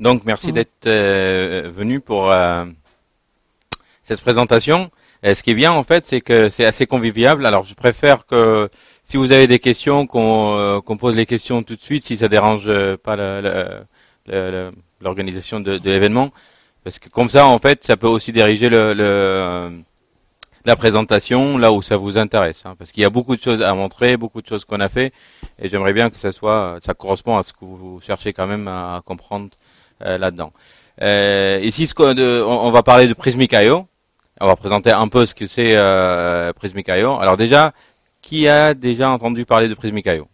Donc, merci d'être venu pour cette présentation. ce qui est bien, en fait, c'est que c'est assez convivial. Alors, je préfère que si vous avez des questions, qu'on pose les questions tout de suite, si ça dérange pas l'organisation de, de l'événement. Parce que comme ça, en fait, ça peut aussi diriger le, le la présentation là où ça vous intéresse, hein, parce qu'il y a beaucoup de choses à montrer, beaucoup de choses qu'on a fait, et j'aimerais bien que ça soit, ça correspond à ce que vous cherchez quand même à comprendre euh, là-dedans. Euh, ici, ce on, va parler de Prismic.io. On va présenter un peu ce que c'est euh, Prismic.io. Alors déjà, qui a déjà entendu parler de Prismic.io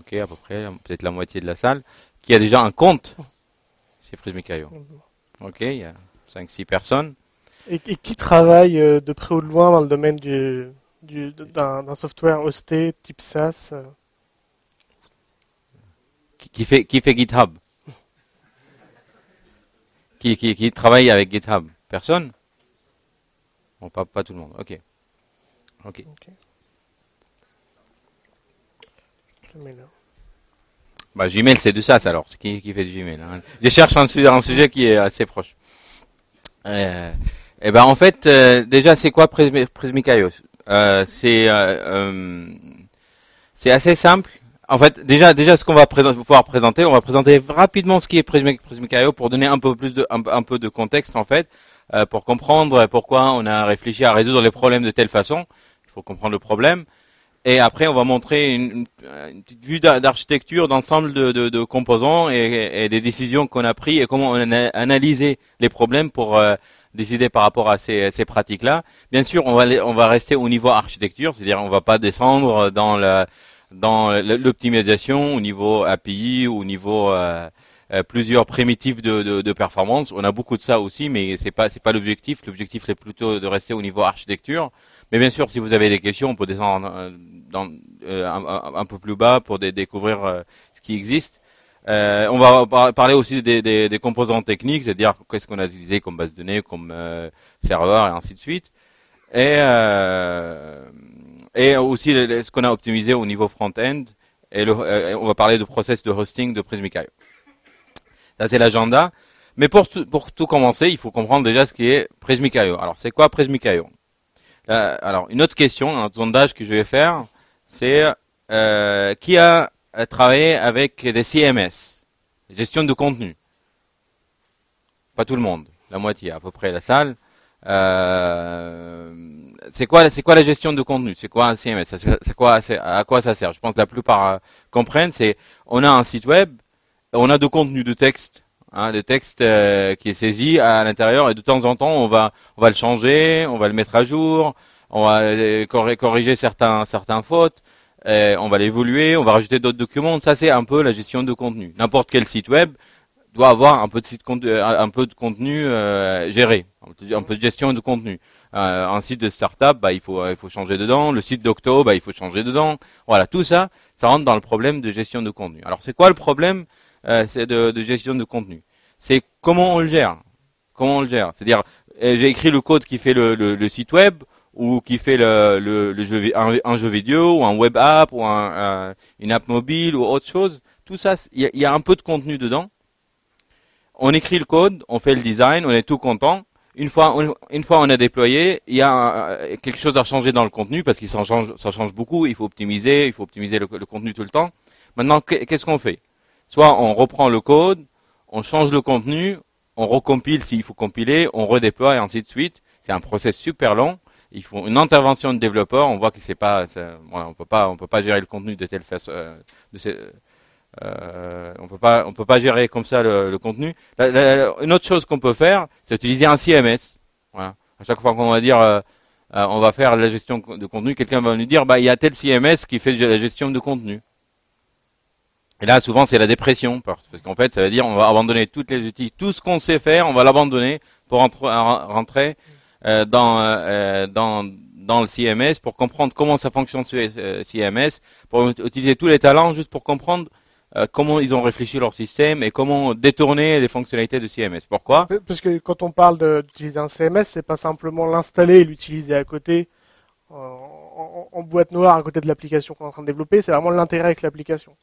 Ok, à peu près, peut-être la moitié de la salle. Qui a déjà un compte chez Prismic.io Ok, il y a 5-6 personnes. Et, qui travaille euh, de près ou de loin dans le domaine du, d'un, software hosté type SaaS euh qui, fait, qui fait GitHub? Qui, qui, travaille avec GitHub? Personne? Bon, pas, pas tout le monde. Ok. Ok. Bah, Gmail, c'est de SaaS alors. C'est qui, qui fait du Gmail hein? Je cherche un, un sujet qui est assez proche. Euh, eh ben en fait, euh, déjà c'est quoi Prismic.io euh, C'est euh, c'est assez simple. En fait, déjà déjà ce qu'on va pouvoir présenter, on va présenter rapidement ce qui est pour donner un peu plus de un, peu de contexte en fait, pour comprendre pourquoi on a réfléchi à résoudre les problèmes de telle façon. Il faut comprendre le problème. Et après, on va montrer une, petite vue d'architecture d'ensemble de, de, de, composants et, et, des décisions qu'on a prises et comment on a analysé les problèmes pour décider par rapport à ces, pratiques-là. Bien sûr, on va, rester au niveau architecture, c'est-à-dire on va pas descendre dans l'optimisation au niveau API au niveau euh, euh, plusieurs primitifs de, performance. On a beaucoup de ça aussi, mais c'est pas c'est pas l'objectif. L'objectif est plutôt de rester au niveau architecture. Mais bien sûr, si vous avez des questions, on peut descendre euh, un, peu plus bas pour découvrir ce qui existe. Euh, on va parler aussi des, des, des composants techniques, c'est-à-dire qu'est-ce qu'on a utilisé comme base de données, comme euh, serveur et ainsi de suite. Et, euh, et aussi ce qu'on a optimisé au niveau front-end. Et euh, on va parler de process de hosting de Prismic.io. Ça c'est l'agenda. Mais pour tout, pour tout commencer, il faut comprendre déjà ce qui est. Alors c'est quoi Prismic.io Alors une autre question, un sondage que je vais faire, c'est euh, qui a travailler avec des CMS, gestion de contenu. Pas tout le monde, la moitié à peu près la salle. Euh, c'est quoi, c'est quoi la gestion de contenu? C'est quoi un CMS C'est quoi, à quoi ça sert? Je pense que la plupart euh, comprennent. C'est, on a un site web, on a de contenu de texte, hein, de texte euh, qui est saisi à l'intérieur, et de temps en temps, on va, on va le changer, on va le mettre à jour, on va corriger certains, certains fautes. Euh, on va l'évoluer, on va rajouter d'autres documents. Ça, c'est un peu la gestion de contenu. N'importe quel site web doit avoir un peu de, site, euh, un peu de contenu euh, géré, un peu de gestion de contenu. un site de startup, bah, il faut il faut changer dedans. Le site d'Octo, bah, il faut changer dedans. Voilà, tout ça, ça rentre dans le problème de gestion de contenu. Alors, c'est quoi le problème C'est de, de, gestion de contenu? C'est comment on le gère. Comment on le gère? C'est-à-dire, j'ai écrit le code qui fait le, le, le site web ou qui fait le, jeu, un, jeu vidéo ou un web app ou un, une app mobile ou autre chose, tout ça, il y, a un peu de contenu dedans. On écrit le code, on fait le design, on est tout content. Une fois, une fois on a déployé, il y a quelque chose à changer dans le contenu parce qu'il s'en change, ça change beaucoup. Il faut optimiser, il faut optimiser le, le contenu tout le temps. Maintenant, qu'est-ce qu'on fait? Soit on reprend le code, on change le contenu, on recompile s'il faut compiler, on redéploie et ainsi de suite. C'est un process super long il faut une intervention de développeur. On voit que c'est pas, on peut pas, on peut pas gérer le contenu de telle façon. Euh, euh, on peut pas, on peut pas gérer comme ça le, contenu. une autre chose qu'on peut faire, c'est utiliser un CMS. À chaque fois qu'on va dire, euh, on va faire la gestion de contenu, quelqu'un va nous dire, bah il y a tel CMS qui fait la gestion de contenu. Et là, souvent, c'est la dépression, parce qu'en fait, ça veut dire on va abandonner toutes les outils, tout ce qu'on sait faire, on va l'abandonner pour rentrer euh, dans, euh, dans, le CMS pour comprendre comment ça fonctionne euh, CMS, pour utiliser tous les talents juste pour comprendre comment ils ont réfléchi leur système et comment détourner les fonctionnalités de CMS. Pourquoi? Parce que quand on parle d'utiliser un CMS, c'est pas simplement l'installer et l'utiliser à côté en, en, boîte noire à côté de l'application qu'on est en train de développer, c'est vraiment l'intérêt avec l'application.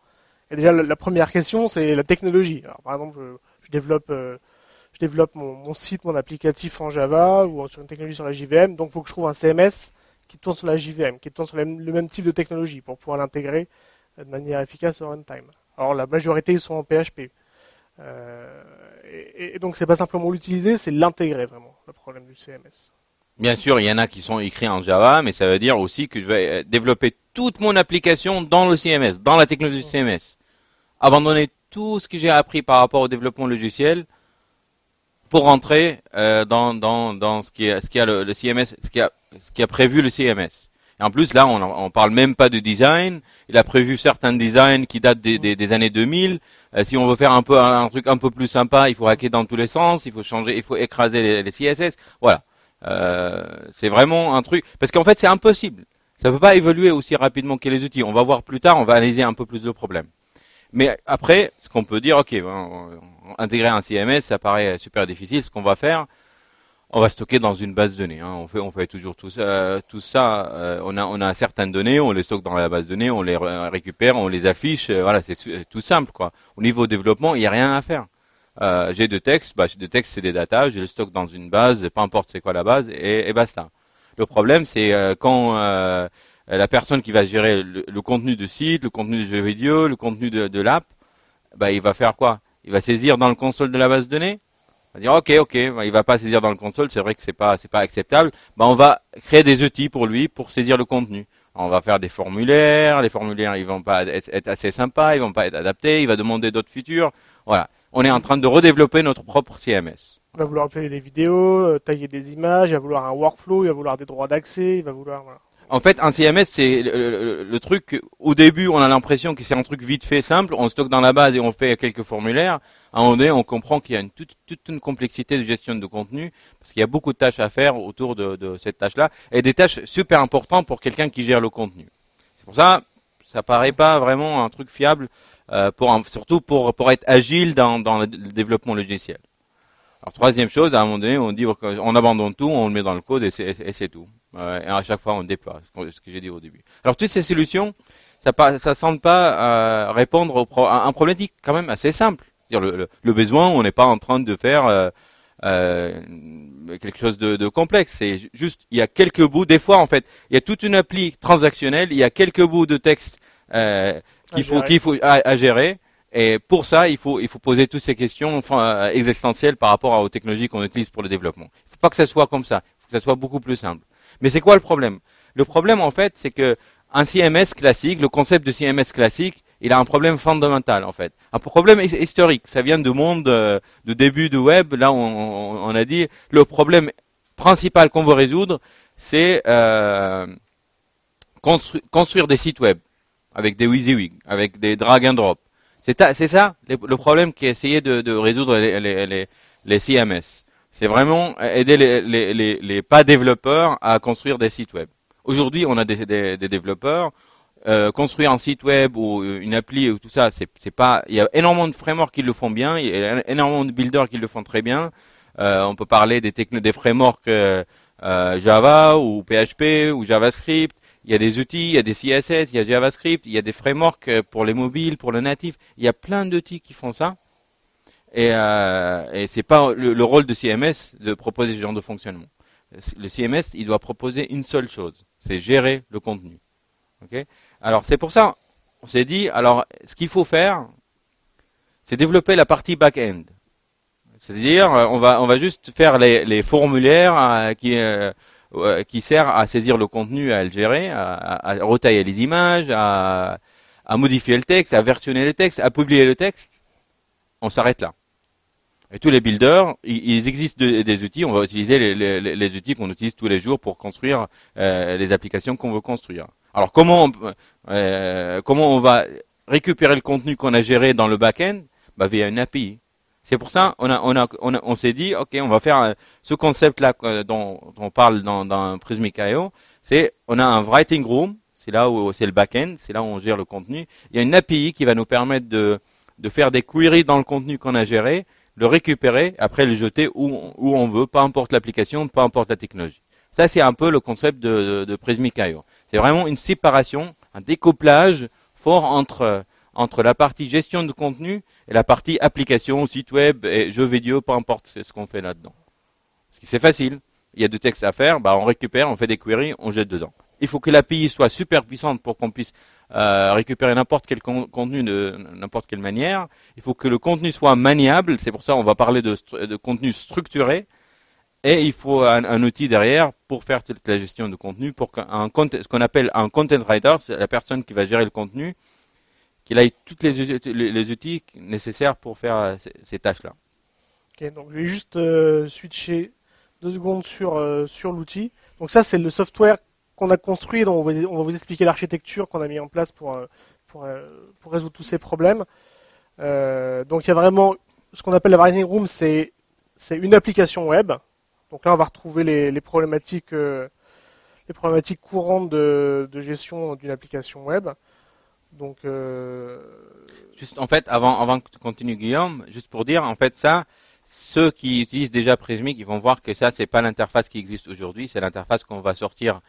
Et déjà, la, première question, c'est la technologie. Alors, par exemple, je, développe, je développe mon, site, mon applicatif en Java ou sur une technologie sur la JVM, donc il faut que je trouve un CMS qui tourne sur la JVM, qui tourne sur le même type de technologie pour pouvoir l'intégrer de manière efficace au runtime. Alors la majorité ils sont en PHP. Euh, et, et, donc c'est pas simplement l'utiliser, c'est l'intégrer vraiment, le problème du CMS. Bien sûr, il y en a qui sont écrits en Java, mais ça veut dire aussi que je vais euh, développer toute mon application dans le CMS, dans la technologie CMS. Abandonner tout ce que j'ai appris par rapport au développement logiciel pour rentrer euh, dans, dans, dans ce qui a, ce qui a le, CMS, ce qui a, ce qui a prévu le CMS. En plus, là, on, on parle même pas de design. Il a prévu certains designs qui datent des, années 2000. Euh, si on veut faire un peu un, truc un peu plus sympa, il faut hacker dans tous les sens. Il faut changer, il faut écraser les, les CSS. Voilà. Euh, c'est vraiment un truc parce qu'en fait, c'est impossible. Ça peut pas évoluer aussi rapidement que les outils. On va voir plus tard. On va analyser un peu plus le problème. Mais après, ce qu'on peut dire, ok, intégrer un CMS, ça paraît super difficile. Ce qu'on va faire, on va stocker dans une base de données. Hein. On fait, toujours tout ça. Euh, on a, on a certaines données, on les stocke dans la base de données, on les récupère, on les affiche. Euh, voilà, c'est tout simple. Au niveau développement, il n'y a rien à faire. Euh, j'ai deux textes, bah, deux textes, c'est des datas, je les stocke dans une base, peu importe c'est quoi la base, et basta. Le problème, c'est quand la personne qui va gérer le, contenu de site, le contenu de jeux vidéo, le contenu de, l'app, bah, il va faire quoi? Il va saisir dans le console de la base de données? Va dire ok ok. Il va pas saisir dans le console c'est vrai que c'est pas c'est pas acceptable. Bah on va créer des outils pour lui pour saisir le contenu. On va faire des formulaires. Les formulaires ils vont pas être, assez sympas ils vont pas être adaptés. Il va demander d'autres features voilà. On est en train de redévelopper notre propre CMS il va vouloir appeler des vidéos euh, tailler des images. Il va vouloir un workflow. Il va vouloir des droits d'accès. Il va vouloir voilà. En fait, un CMS, c'est le, truc. Au début, on a l'impression que c'est un truc vite fait, simple. On stocke dans la base et on fait quelques formulaires. À un moment donné, on comprend qu'il y a une, toute, une complexité de gestion de contenu parce qu'il y a beaucoup de tâches à faire autour de, cette tâche-là et des tâches super importantes pour quelqu'un qui gère le contenu. C'est pour ça, ça paraît pas vraiment un truc fiable, euh, pour surtout pour pour être agile dans, dans le développement logiciel. Alors troisième chose, à un moment donné, on dit on abandonne tout, on le met dans le code et c'est tout. et à chaque fois, on déploie, ce que j'ai dit au début. Alors toutes ces solutions, ça ne semble pas euh, répondre à un problème quand même assez simple. Le, le, besoin, on n'est pas en train de faire euh, euh, quelque chose de, de complexe. C'est juste, il y a quelques bouts. Des fois, en fait, il y a toute une appli transactionnelle. Il y a quelques bouts de texte qu'il faut, qu'il faut à gérer. Et pour ça, il faut, il faut poser toutes ces questions enfin, existentielles par rapport aux technologies qu'on utilise pour le développement. Il ne faut pas que ça soit comme ça. Il faut que ça soit beaucoup plus simple. Mais c'est quoi le problème? Le problème, en fait, c'est que un CMS classique, le concept de CMS classique, il a un problème fondamental, en fait. Un problème historique. Ça vient du monde euh, de début du web. Là, on, on, a dit le problème principal qu'on veut résoudre, c'est euh, construire des sites web avec des WYSIWYG, avec des drag and drop c'est ça le problème qui est essayé de, résoudre les, CMS. C'est vraiment aider les, pas développeurs à construire des sites web. Aujourd'hui, on a des, développeurs. Euh, construire un site web ou une appli ou tout ça, c'est pas. Il y a énormément de frameworks qui le font bien. Il y a énormément de builders qui le font très bien. Euh, on peut parler des des frameworks euh, Java ou PHP ou JavaScript il y a des outils, il y a des CSS, il y a JavaScript, il y a des frameworks euh, pour les mobiles, pour le natif. Il y a plein d'outils qui font ça. Et, euh, et c'est pas le, rôle de CMS de proposer ce genre de fonctionnement. Le CMS, il doit proposer une seule chose, c'est gérer le contenu. Okay alors c'est pour ça, on s'est dit, alors ce qu'il faut faire, c'est développer la partie back-end. C'est-à-dire, euh, on va, on va juste faire les, formulaires euh, qui, euh, qui sert à saisir le contenu, à le gérer, à, retailler les images, à, modifier le texte, à versionner le texte, à publier le texte, on s'arrête là. Et tous les builders, ils, existent des outils, on va utiliser les, outils qu'on utilise tous les jours pour construire euh, les applications qu'on veut construire. Alors comment on, euh, comment on va récupérer le contenu qu'on a géré dans le back-end? Bah, Via une API. C'est pour ça on a on a on, on s'est dit ok on va faire euh, ce concept là euh, dont, on parle dans dans Prismic.io, c'est on a un writing room, c'est là où c'est le back-end, c'est là où on gère le contenu. Il y a une API qui va nous permettre de de faire des queries dans le contenu qu'on a géré, le récupérer, après le jeter où où on veut, peu importe l'application, peu importe la technologie. Ça c'est un peu le concept de, de, de Prismic.io. C'est vraiment une séparation, un découplage fort entre entre la partie gestion de contenu et la partie application, site web et jeux vidéo, peu importe ce qu'on fait là-dedans. C'est facile. Il y a du texte à faire, bah on récupère, on fait des queries, on jette dedans. Il faut que l'API soit super puissante pour qu'on puisse euh, récupérer n'importe quel contenu de n'importe quelle manière. Il faut que le contenu soit maniable. C'est pour ça qu'on va parler de, de, contenu structuré. Et il faut un, outil derrière pour faire toute la gestion de contenu, pour qu'un ce qu'on appelle un content writer, c'est la personne qui va gérer le contenu, qu'il ait tous les, les, outils nécessaires pour faire euh, ces, tâches-là. Ok, donc je vais juste euh, switcher deux secondes sur, sur l'outil. Donc ça, c'est le software qu'on a construit, on va, on va vous expliquer l'architecture qu'on a mis en place pour, euh, pour, euh, résoudre tous ces problèmes. Euh, donc il y a vraiment ce qu'on appelle la Writing Room, c'est une application web. Donc là, on va retrouver les, les problématiques, les problématiques courantes de, de gestion d'une application web. Donc, juste en fait, avant, avant que tu continues, Guillaume, juste pour dire, en fait, ça, ceux qui utilisent déjà Prismic, ils vont voir que ça, c'est pas l'interface qui existe aujourd'hui, c'est l'interface qu'on va sortir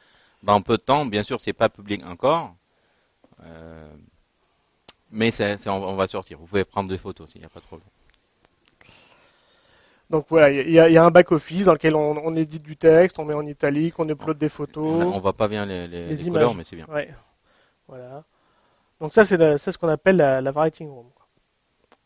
dans peu de temps. Bien sûr, c'est pas public encore, euh, mais on, va sortir. Vous pouvez prendre des photos s'il n'y a pas de problème. Donc voilà, il y, a un back office dans lequel on, édite du texte, on met en italique, on upload des photos. On, voit pas bien les, les, couleurs, mais c'est bien. Voilà. Donc ça, c'est ce qu'on appelle la, writing room.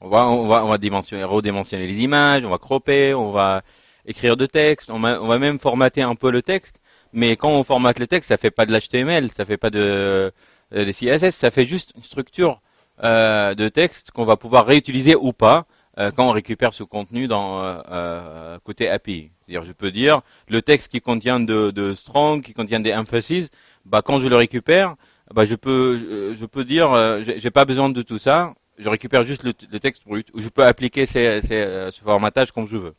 On va, on va, on va dimensionner, redimensionner les images, on va cropper, on va écrire de texte, on va, même formater un peu le texte mais quand on formate le texte, ça fait pas de l'HTML, ça fait pas de, de euh, CSS, ça fait juste une structure euh, de texte qu'on va pouvoir réutiliser ou pas euh, quand on récupère ce contenu dans euh, côté API. C'est-à-dire, je peux dire le texte qui contient de, de strong, qui contient des emphases, bah quand je le récupère, bah je peux je peux dire j'ai pas besoin de tout ça, je récupère juste le, texte brut ou je peux appliquer ces, ces, ce formatage comme je veux.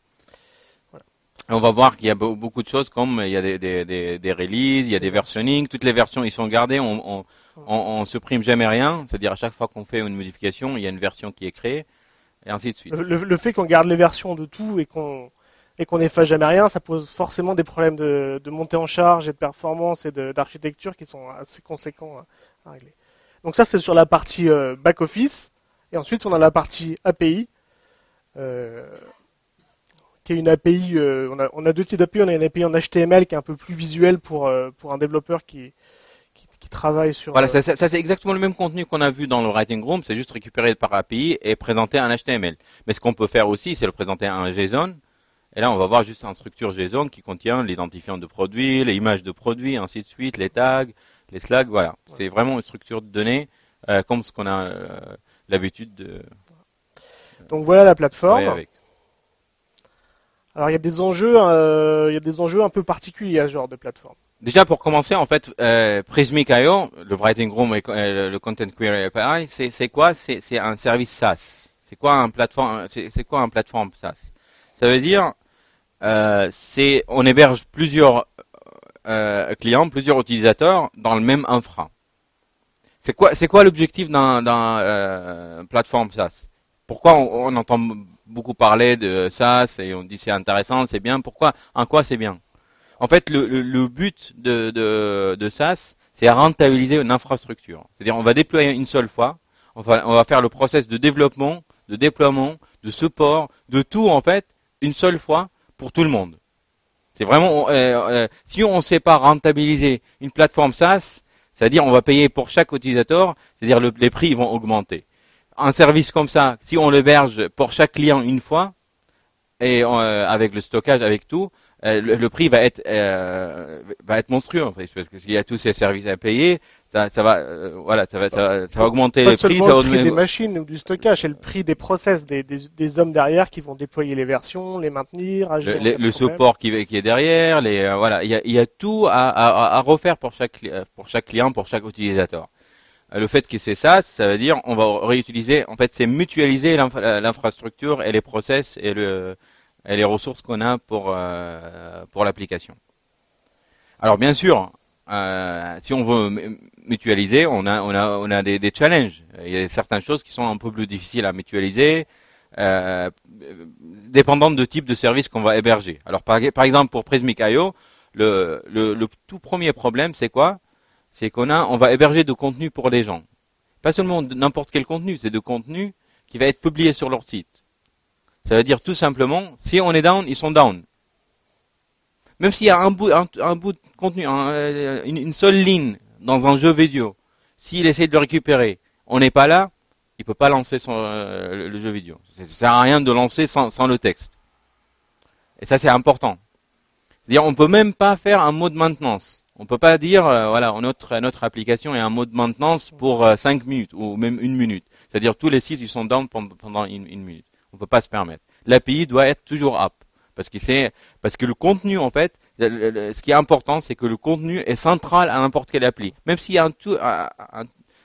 On va voir qu'il y a beaucoup de choses comme il y a des, releases, il y a des versionning, toutes les versions ils sont gardées, on, on, on, supprime jamais rien, c'est-à-dire à chaque fois qu'on fait une modification, il y a une version qui est créée, et ainsi de suite. Le, fait qu'on garde les versions de tout et qu'on et qu'on n'efface jamais rien, ça pose forcément des problèmes de, de montée en charge et de performance et d'architecture qui sont assez conséquents à, régler. Donc ça c'est sur la partie euh, back office, et ensuite on a la partie API. Euh, qui est une API. Euh, on, a, on, a, deux types d'API. On a une API en HTML qui est un peu plus visuelle pour, pour un développeur qui, qui, qui travaille sur. Voilà, ça, ça, ça c'est exactement le même contenu qu'on a vu dans le Writing Room. C'est juste récupéré par API et présenter un HTML. Mais ce qu'on peut faire aussi, c'est le présenter un JSON. Et là, on va voir juste une structure JSON qui contient l'identifiant de produit, les images de produits, ainsi de suite, les tags, les slags. Voilà, c'est vraiment une structure de données euh, comme ce qu'on a euh, l'habitude de. Donc voilà la plateforme. Avec. Alors il y a des enjeux, euh, il y a des enjeux un peu particuliers à ce genre de plateforme. Déjà pour commencer, en fait, euh, Prismic.io, le Writing Room et euh, le Content Query API, c'est quoi? C'est un service SaaS. C'est quoi un plateforme C'est quoi un plateforme SaaS? Ça veut dire, euh, c'est on héberge plusieurs euh, clients, plusieurs utilisateurs dans le même infra. C'est quoi C'est quoi l'objectif d'un euh, plateforme SaaS? Pourquoi on, on entend beaucoup parlé de ça, et on dit c'est intéressant, c'est bien? Pourquoi En quoi c'est bien? En fait, le, le, but de, de, de SaaS, c'est rentabiliser une infrastructure. C'est-à-dire, on va déployer une seule fois, on va, on va faire le process de développement, de déploiement, de support, de tout en fait, une seule fois pour tout le monde. C'est vraiment, euh, euh, si on ne sait pas rentabiliser une plateforme SaaS, c'est-à-dire on va payer pour chaque utilisateur, c'est-à-dire les prix vont augmenter un service comme ça, si on l'héberge pour chaque client une fois, et euh, avec le stockage, avec tout, le, prix va être monstrueux parce qu'il y a tous ces services à payer, ça, ça va voilà, ça va, ça va, augmenter les prix, ça le prix des machines ou du stockage, c'est le prix des process, des, des, des, hommes derrière qui vont déployer les versions, les maintenir, le, le support qui, qui est derrière, les voilà, il y a, y a tout à, à, à refaire pour chaque pour chaque client, pour chaque utilisateur. Euh, le fait que c'est ça, ça veut dire on va réutiliser, en fait c'est mutualiser l'infrastructure et les process et, le, et les ressources qu'on a pour, euh, pour l'application. Alors bien sûr, euh, si on veut mutualiser, on a, on a, on a des, des, challenges. Il y a certaines choses qui sont un peu plus difficiles à mutualiser, euh, dépendantes de type de service qu'on va héberger. Alors par, exemple pour Prismic.io, le, le, le tout premier problème c'est quoi? C'est qu'on a, on va héberger de contenu pour les gens. Pas seulement n'importe quel contenu, c'est de contenu qui va être publié sur leur site. Ça veut dire tout simplement, si on est down, ils sont down. Même s'il y a un bout, un, bout de contenu, euh, une, seule ligne dans un jeu vidéo, s'il essaie de le récupérer, on n'est pas là, il peut pas lancer euh, le jeu vidéo. Ça sert à rien de lancer sans, le texte. Et ça, c'est important. C'est-à-dire, on peut même pas faire un mot de maintenance. On peut pas dire, euh, voilà, notre, application est un mot de maintenance pour 5 minutes ou même une minute. C'est-à-dire, tous les sites, ils sont down pendant une, minute. On peut pas se permettre. L'API doit être toujours up. Parce que le contenu, en fait, ce qui est important, c'est que le contenu est central à n'importe quelle appli. Même s'il y a un,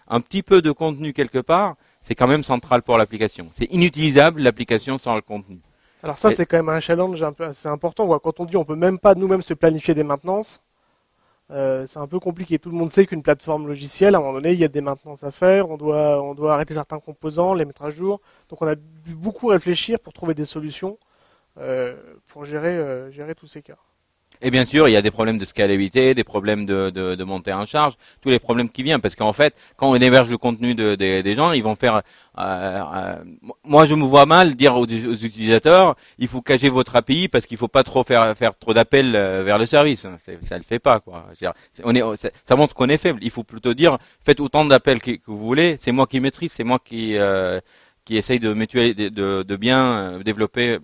un, petit peu de contenu quelque part, c'est quand même central pour l'application. C'est inutilisable l'application sans le contenu. Alors ça, c'est quand même un challenge un peu assez important. Quand on dit on peut même pas nous-mêmes se planifier des maintenances, euh, c'est un peu compliqué. Tout le monde sait qu'une plateforme logicielle, à un moment donné, il y a des maintenances à faire. On doit, on doit arrêter certains composants, les mettre à jour. Donc on a dû beaucoup réfléchir pour trouver des solutions euh, pour gérer, euh, gérer tous ces cas. Et bien sûr, il y a des problèmes de scalabilité, des problèmes de, de, de montée en charge, tous les problèmes qui viennent, parce qu'en fait, quand on héberge le contenu de, des gens, ils vont faire. Euh, euh, moi, je me vois mal dire aux, utilisateurs, il faut cacher votre API parce qu'il faut pas trop faire faire trop d'appels euh, vers le service. Ça le fait pas, quoi. on est, ça montre qu'on est faible. Il faut plutôt dire, faites autant d'appels que, vous voulez. C'est moi qui maîtrise, c'est moi qui euh, qui essaye de, de, de bien développer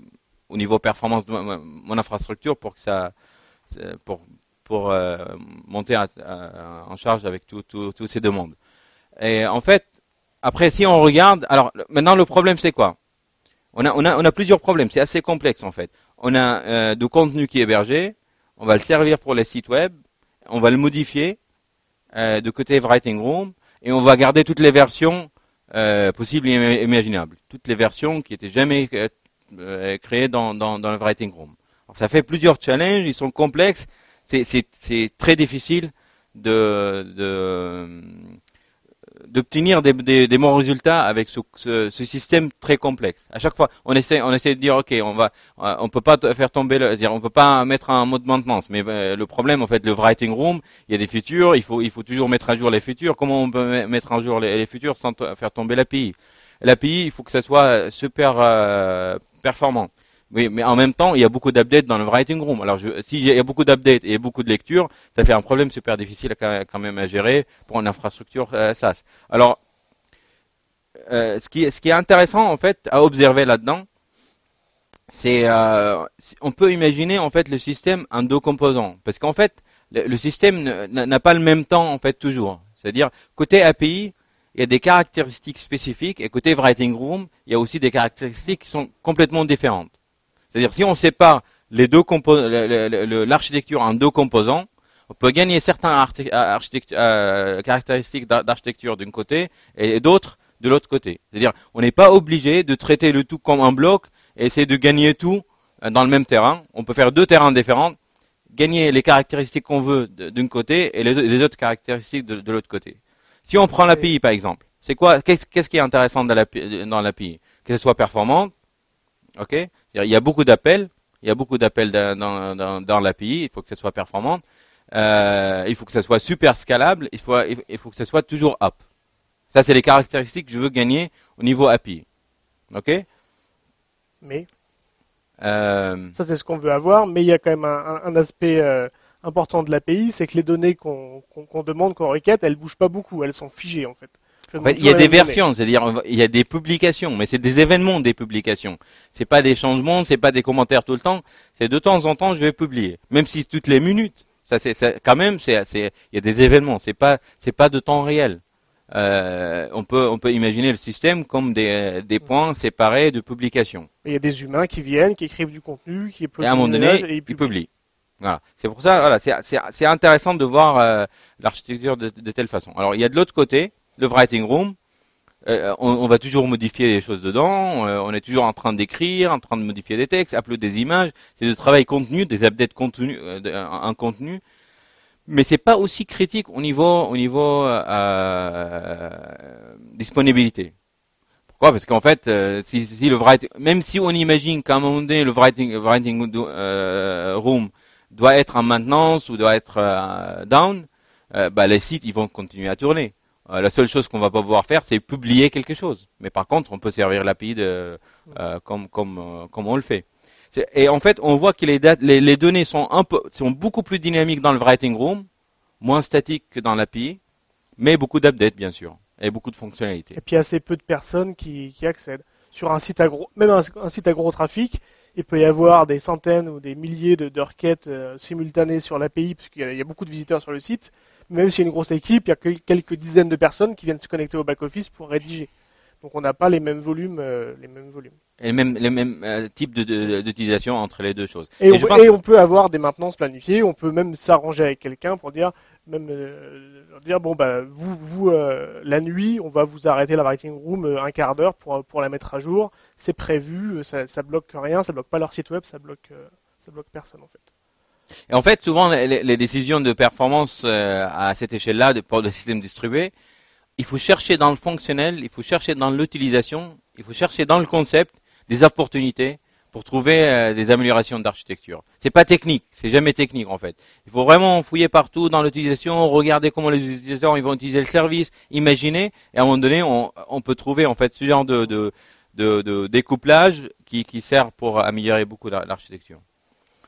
au niveau performance de mon infrastructure pour que ça pour, pour euh, monter en charge avec toutes ces demandes. Et en fait, après, si on regarde, alors maintenant le problème c'est quoi? On a, plusieurs problèmes, c'est assez complexe en fait. On a euh, du contenu qui est hébergé, on va le servir pour les sites web, on va le modifier euh, de côté Writing Room, et on va garder toutes les versions euh, possibles et imaginables, toutes les versions qui étaient jamais euh, créées dans le Writing Room ça fait plusieurs challenges, ils sont complexes. C'est très difficile de d'obtenir des, des, des, bons résultats avec ce, ce, système très complexe. À chaque fois, on essaie, on essaie de dire, ok, on va, on peut pas faire tomber, le, dire, on peut pas mettre un mode maintenance. Mais euh, le problème, en fait, le writing room, il y a des features, il faut, il faut toujours mettre à jour les features. Comment on peut mettre à jour les, features sans faire tomber l'API L'API, il faut que ça soit super euh, performant. Oui, mais en même temps, il y a beaucoup d'updates dans le writing room. Alors, s'il y a beaucoup d'updates et beaucoup de lectures, ça fait un problème super difficile quand même à gérer pour une infrastructure euh, SaaS. Alors, euh, ce, qui, est intéressant en fait à observer là-dedans, c'est euh, on peut imaginer en fait le système en deux composants, parce qu'en fait le, système n'a pas le même temps en fait toujours. C'est-à-dire côté API, il y a des caractéristiques spécifiques, et côté writing room, il y a aussi des caractéristiques qui sont complètement différentes. C'est-à-dire si on sépare les deux l'architecture en deux composants, on peut gagner certaines euh, caractéristiques d'architecture d'un côté et d'autres de l'autre côté. C'est-à-dire on n'est pas obligé de traiter le tout comme un bloc et essayer de gagner tout euh, dans le même terrain. On peut faire deux terrains différents, gagner les caractéristiques qu'on veut d'un côté et les, autres caractéristiques de, l'autre côté. Si on prend l'API par exemple, c'est quoi Qu'est-ce qui est intéressant dans l'API Que ce soit performant, ok? Il y a beaucoup d'appels, il y a beaucoup d'appels dans, dans, dans l'API, il faut que ce soit performant, euh, il faut que ce soit super scalable, il faut, il faut que ce soit toujours up. Ça, c'est les caractéristiques que je veux gagner au niveau API. OK? Mais? Euh, Ça, c'est ce qu'on veut avoir, mais il y a quand même un, un aspect euh, important de l'API, c'est que les données qu'on demande, qu'on requête, elles bougent pas beaucoup, elles sont figées en fait il y a des versions, c'est-à-dire il y a des publications, mais c'est des événements des publications. C'est pas des changements, c'est pas des commentaires tout le temps. C'est de temps en temps je vais publier, même si toutes les minutes. Ça c'est quand même c'est il y a des événements. C'est pas c'est pas de temps réel. Euh, on peut on peut imaginer le système comme des, des points séparés de publication. Il y a des humains qui viennent, qui écrivent du contenu, qui et à un moment donné et ils publient. Voilà. C'est pour ça voilà c'est c'est intéressant de voir euh, l'architecture de, de telle façon. Alors il y a de l'autre côté le writing room, euh, on, va toujours modifier les choses dedans, euh, on est toujours en train d'écrire, en train de modifier des textes, uploader des images, c'est du travail contenu, des updates contenu, euh, un, contenu, mais c'est pas aussi critique au niveau au disponibilité. Pourquoi? Parce qu'en fait, si, si, writing, même si on imagine qu'à un moment donné le writing, writing room doit être en maintenance ou doit être down, bah, les sites ils vont continuer à tourner Euh, la seule chose qu'on va pas pouvoir faire, c'est publier quelque chose. Mais par contre, on peut servir l'API euh, euh, comme on le fait. Et en fait, on voit que les, données sont, un beaucoup plus dynamiques dans le writing room, moins statiques que dans l'API, mais beaucoup d'updates, bien sûr, et beaucoup de fonctionnalités. Et puis assez peu de personnes qui, accèdent. Sur un site à gros, même un, site à gros trafic, il peut y avoir des centaines ou des milliers de, requêtes simultanées sur l'API, parce qu'il y, a beaucoup de visiteurs sur le site même s'il y a une grosse équipe, il y a que quelques dizaines de personnes qui viennent se connecter au back-office pour rédiger. Donc on n'a pas les mêmes volumes, euh, les mêmes volumes. Et même, les mêmes euh, types d'utilisation entre les deux choses. Et, on, peut avoir des maintenances planifiées. On peut même s'arranger avec quelqu'un pour dire, même euh, dire bon bah vous, vous la nuit, on va vous arrêter la writing room un quart d'heure pour pour la mettre à jour. C'est prévu, ça, ça bloque rien, ça bloque pas leur site web, ça bloque ça bloque personne en fait. Et en fait, souvent, les, décisions de performance euh, à cette échelle-là, pour le système distribué, il faut chercher dans le fonctionnel, il faut chercher dans l'utilisation, il faut chercher dans le concept des opportunités pour trouver euh, des améliorations d'architecture. C'est pas technique, c'est jamais technique en fait. Il faut vraiment fouiller partout dans l'utilisation, regarder comment les utilisateurs ils vont utiliser le service, imaginer, et à un moment donné, on, peut trouver en fait ce genre de découplage qui, qui sert pour améliorer beaucoup l'architecture.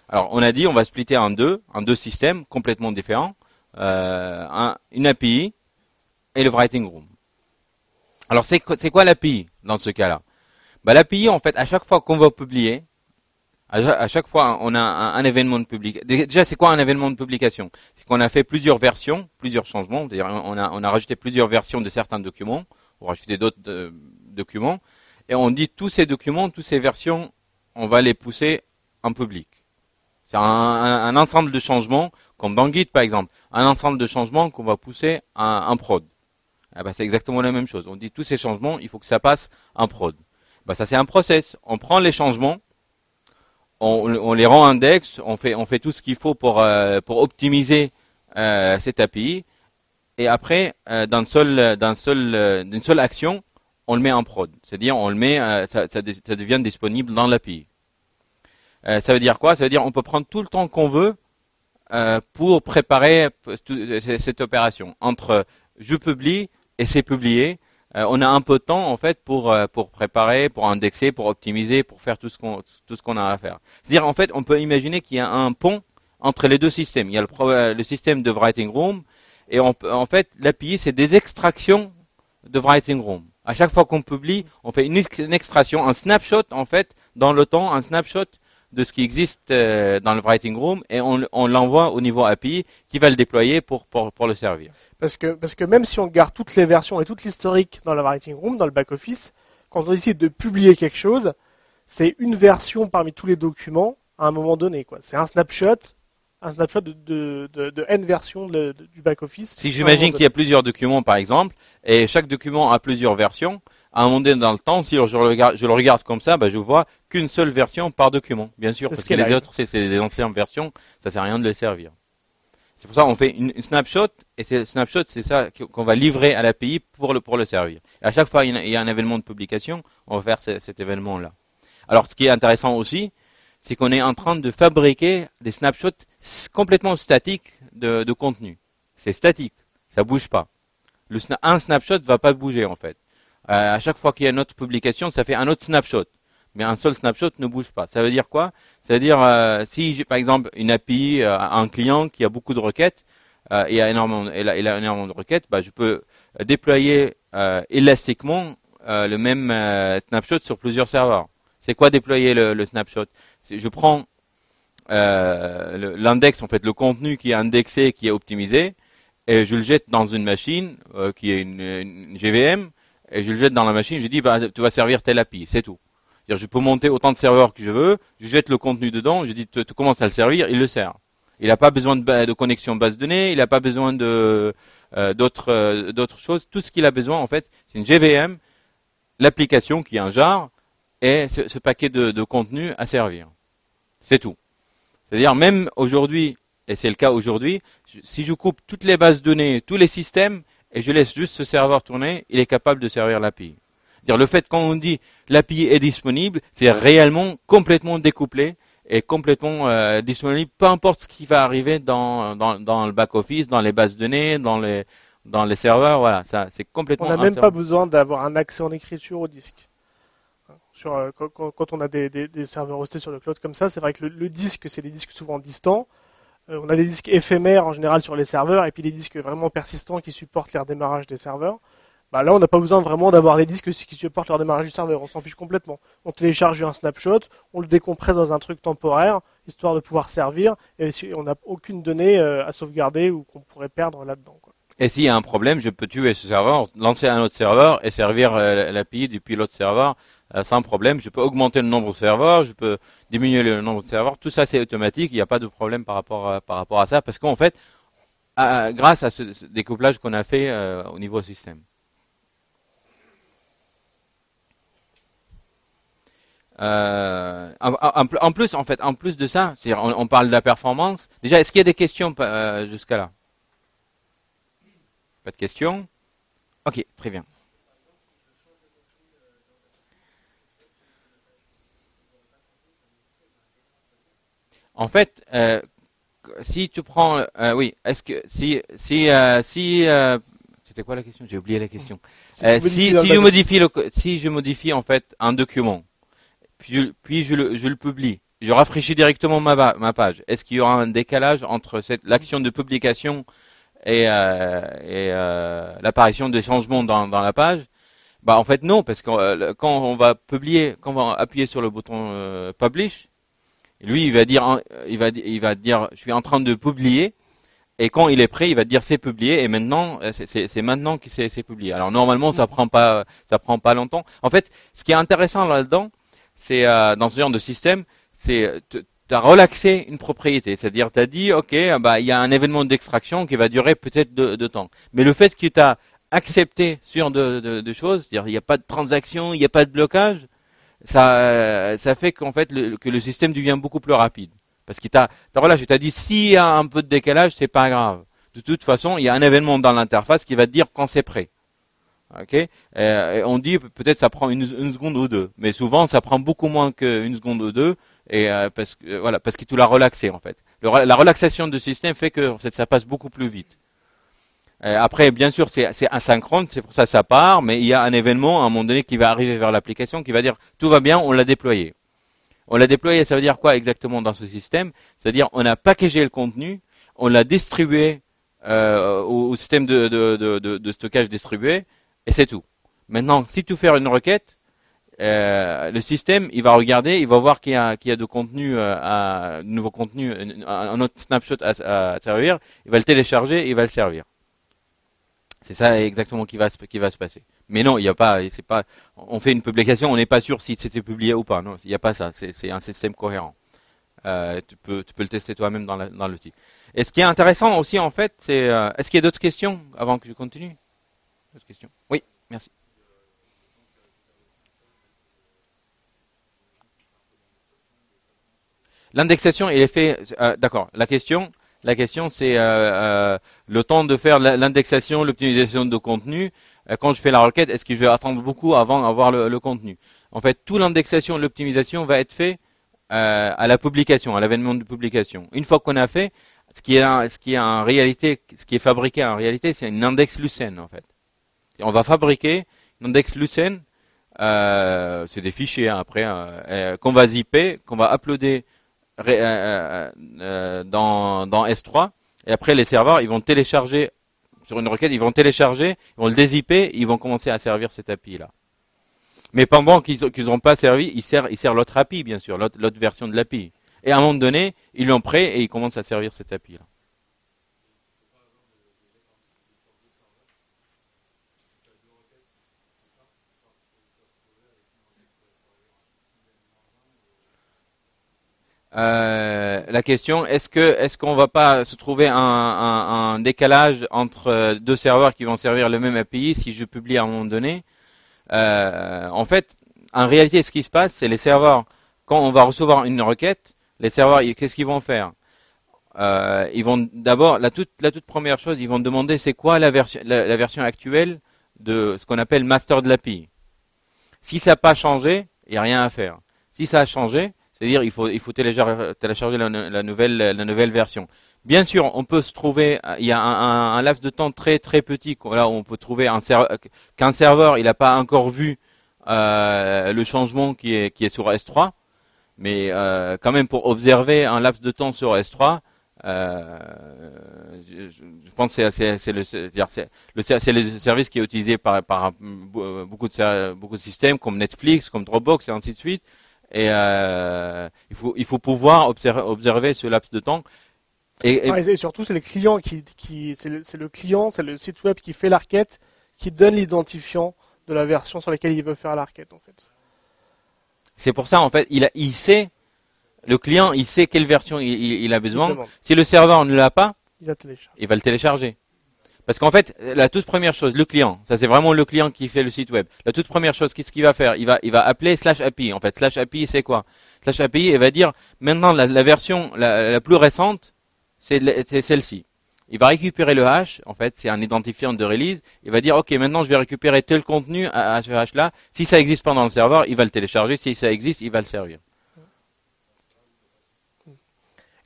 Alors, on a dit, on va splitter en deux, en deux systèmes complètement différents, euh, un, une API et le writing room. Alors, c'est quoi l'API dans ce cas-là? Bah, L'API, en fait, à chaque fois qu'on va publier, à, chaque fois on a un, événement de publication. Déjà, c'est quoi un événement de publication? C'est qu'on a fait plusieurs versions, plusieurs changements. On a, on a rajouté plusieurs versions de certains documents, ou rajouté d'autres euh, documents, et on dit tous ces documents, toutes ces versions, on va les pousser en public. C'est un, ensemble de changements, comme dans Git par exemple, un ensemble de changements qu'on va pousser un prod. Eh ben, c'est exactement la même chose. On dit tous ces changements, il faut que ça passe en prod. Ben, ça c'est un process. On prend les changements, on, les rend index, on fait, on fait tout ce qu'il faut pour, euh, pour optimiser euh, cette API, et après, euh, d'une seule action, on le met en prod. C'est-à-dire, on le met, ça, ça devient disponible dans l'API. Euh, ça veut dire quoi? Ça veut dire on peut prendre tout le temps qu'on veut euh, pour préparer cette opération. Entre je publie et c'est publié, euh, on a un peu de temps en fait pour pour préparer, pour indexer, pour optimiser, pour faire tout ce qu'on qu'on a à faire. C'est-à-dire en fait, on peut imaginer qu'il y a un pont entre les deux systèmes. Il y a le, système de Writing Room et en fait l'API c'est des extractions de Writing Room. À chaque fois qu'on publie, on fait une, une, extraction, un snapshot en fait dans le temps, un snapshot de ce qui existe euh, dans le Writing Room et on, l'envoie au niveau API qui va le déployer pour, pour, le servir. Parce que, parce que même si on garde toutes les versions et toute l'historique dans le Writing Room, dans le back-office, quand on décide de publier quelque chose, c'est une version parmi tous les documents à un moment donné. C'est un snapshot, un snapshot de, de, de, N versions du back-office. Si j'imagine qu'il y a plusieurs documents, par exemple, et chaque document a plusieurs versions, à un moment donné dans le temps, si je le regarde, je le regarde comme ça, bah, je vois qu'une seule version par document, bien sûr, parce que les autres, c'est des anciennes versions, ça sert à rien de les servir. C'est pour ça qu'on fait une, snapshot, et ce snapshot, c'est ça qu'on va livrer à l'API pour le, pour le servir. Et à chaque fois, il y a un événement de publication, on va faire cet événement-là. Alors, ce qui est intéressant aussi, c'est qu'on est en train de fabriquer des snapshots complètement statiques de, de contenu. C'est statique, ça bouge pas. Le, un snapshot va pas bouger en fait. Euh, à chaque fois qu'il y a une autre publication, ça fait un autre snapshot. Mais un seul snapshot ne bouge pas. Ça veut dire quoi? Ça veut dire euh, si j'ai par exemple une API, euh, un client qui a beaucoup de requêtes et a énormément, il a, énormément de requêtes, bah, je peux déployer élastiquement le même snapshot sur plusieurs serveurs. C'est quoi déployer le, le snapshot? Je prends l'index, en fait, le contenu qui est indexé, qui est optimisé, et je le jette dans une machine qui est une, une GVM et je le jette dans la machine, je dis bah, tu vas servir telle API, c'est tout. je peux monter autant de serveurs que je veux, je jette le contenu dedans, je dis tu, commences à le servir, il le sert. Il n'a pas besoin de, connexion base de données, il n'a pas besoin euh, d'autres euh, d'autres choses. Tout ce qu'il a besoin en fait, c'est une GVM, l'application qui est un jar et ce, paquet de, de contenu à servir. C'est tout. C'est-à-dire même aujourd'hui, et c'est le cas aujourd'hui, si je coupe toutes les bases de données, tous les systèmes, et je laisse juste ce serveur tourner, il est capable de servir l'API. Dire le fait quand on dit l'API est disponible, c'est réellement complètement découplé et complètement euh, disponible, peu importe ce qui va arriver dans, dans, dans le back office, dans les bases de données, dans les dans les serveurs, voilà, ça c'est complètement. On n'a même pas besoin d'avoir un accès en écriture au disque. Sur, euh, quand, on a des, serveurs hostés sur le cloud comme ça, c'est vrai que le, disque, c'est des disques souvent distants. Euh, on a des disques éphémères en général sur les serveurs, et puis des disques vraiment persistants qui supportent les redémarrages des serveurs. Bah là, on n'a pas besoin vraiment d'avoir des disques qui supportent le redémarrage du serveur. On s'en fiche complètement. On télécharge un snapshot, on le décompresse dans un truc temporaire, histoire de pouvoir servir, et on n'a aucune donnée euh, à sauvegarder ou qu'on pourrait perdre là-dedans. Et s'il y a un problème, je peux tuer ce serveur, lancer un autre serveur et servir euh, l'API depuis l'autre serveur sans problème. Je peux augmenter le nombre de serveurs, je peux diminuer le nombre de serveurs. Tout ça, c'est automatique. Il n'y a pas de problème par rapport à, par rapport à ça parce qu'en fait, grâce à ce, découplage qu'on a fait au niveau système. Euh, en, plus, en fait, en plus de ça, on, on, parle de la performance. Déjà, est-ce qu'il y a des questions euh, jusqu'à là? Pas de questions? Ok, très bien. En fait, euh, si tu prends, euh, oui, est-ce que si si euh, si c'était quoi la question? J'ai oublié la question. Si, si, si je modifie le, si je modifie en fait un document puis, je, le, publie. Je rafraîchis directement ma, ma page. Est-ce qu'il y aura un décalage entre l'action de publication et, euh, euh, l'apparition des changements dans, la page? Bah en fait non, parce que euh, quand on va publier, quand on va appuyer sur le bouton publish, lui il va dire, il va, il va dire, je suis en train de publier. Et quand il est prêt, il va dire c'est publié et maintenant c'est maintenant que c'est publié. Alors normalement ça prend pas ça prend pas longtemps. En fait, ce qui est intéressant là-dedans, c'est euh, dans ce genre de système, c'est tu as relaxé une propriété, c'est-à-dire tu as dit ok, bah il y a un événement d'extraction qui va durer peut-être de, temps, mais le fait que tu as accepté sur de, de, choses, c'est-à-dire il n'y a pas de transaction, il n'y a pas de blocage, ça fait qu'en fait que le système devient beaucoup plus rapide, parce qu'il t'a relâché, t'a dit s'il y a un peu de décalage, c'est pas grave. De toute façon, il y a un événement dans l'interface qui va te dire quand c'est prêt. Ok, euh, on dit peut-être ça prend une, seconde ou deux, mais souvent ça prend beaucoup moins qu'une seconde ou deux, et euh, parce que voilà, parce que tu l'as relaxé en fait. la relaxation du système fait que ça passe beaucoup plus vite. Euh, après, bien sûr, c'est asynchrone, c'est pour ça que ça part, mais il y a un événement à un moment donné qui va arriver vers l'application, qui va dire tout va bien, on l'a déployé. On l'a déployé, ça veut dire quoi exactement dans ce système? C'est-à-dire on a packagé le contenu, on l'a distribué au, système de, de stockage distribué, et c'est tout. Maintenant, si tu fais une requête, euh, le système, il va regarder, il va voir qu'il y a, qu'il y a de contenu, euh, de nouveau contenu, un autre snapshot à, servir, il va le télécharger, il va le servir. C'est ça exactement qui va, qui va se passer. Mais non, il n'y a pas, c'est pas, on fait une publication, on n'est pas sûr si c'était publié ou pas. Non, il n'y a pas ça. C'est, un système cohérent. Euh, tu peux, le tester toi-même dans, l'outil. Et ce qui est intéressant aussi, en fait, c'est, euh, est-ce qu'il y a d'autres questions avant que je continue? Oui, merci. L'indexation, il est fait. D'accord. La question, la question, c'est euh, euh, le temps de faire l'indexation, l'optimisation de contenu. quand je fais la requête, est-ce que je vais attendre beaucoup avant d'avoir le, contenu? En fait, toute l'indexation, l'optimisation va être fait à la publication, à l'avènement de publication. Une fois qu'on a fait, ce qui est, ce qui est en réalité, ce qui est fabriqué en réalité, c'est une index Lucene en fait. On va fabriquer un index Lucene, euh, c'est des fichiers hein, après, hein, euh, qu'on va zipper, qu'on va uploader euh, dans, dans S3, et après les serveurs, ils vont télécharger sur une requête, ils vont télécharger, ils vont le dézipper, ils vont commencer à servir cette API là. Mais pendant qu'ils n'ont pas servi, ils servent, ils servent l'autre API, bien sûr, l'autre version de l'API. Et à un moment donné, ils l'ont prêt et ils commencent à servir cette API là. Euh, la question est-ce que est-ce qu'on va pas se trouver un, décalage entre deux serveurs qui vont servir le même API si je publie à un moment donné? Euh, En fait, en réalité, ce qui se passe, c'est les serveurs quand on va recevoir une requête, les serveurs, qu'est-ce qu'ils vont faire? Euh, Ils vont d'abord la toute la toute première chose, ils vont demander c'est quoi la version la, version actuelle de ce qu'on appelle master de l'API. Si ça n'a pas changé, il n'y a rien à faire. Si ça a changé, c'est-à-dire il faut télécharger, la, nouvelle version. Bien sûr, on peut se trouver, il y a un, laps de temps très très petit, là on peut trouver qu'un serveur, il n'a pas encore vu euh, le changement qui est, sur S3, mais euh, quand même pour observer un laps de temps sur S3, euh, je, pense que c'est, le, service qui est utilisé par, beaucoup de systèmes comme Netflix, comme Dropbox et ainsi de suite. Et euh, il, faut, il faut pouvoir observer, observer ce laps de temps. Et, et... et surtout, c'est le client qui, qui c'est le, le, client, c'est le site web qui fait la requête, qui donne l'identifiant de la version sur laquelle il veut faire la requête, en fait. C'est pour ça, en fait, il, a, il sait, le client, il sait quelle version il, il a besoin. Si le serveur ne l'a pas, il, il va le télécharger. Parce qu'en fait, la toute première chose, le client, ça c'est vraiment le client qui fait le site web. La toute première chose, qu'est-ce qu'il va faire? Il va, il va appeler slash API. En fait, slash API, c'est quoi? Slash API, il va dire maintenant la, la version la, la, plus récente, c'est celle-ci. Il va récupérer le hash, en fait, c'est un identifiant de release. Il va dire, ok, maintenant je vais récupérer tel contenu à, à ce hash-là. Si ça existe pas dans le serveur, il va le télécharger. Si ça existe, il va le servir.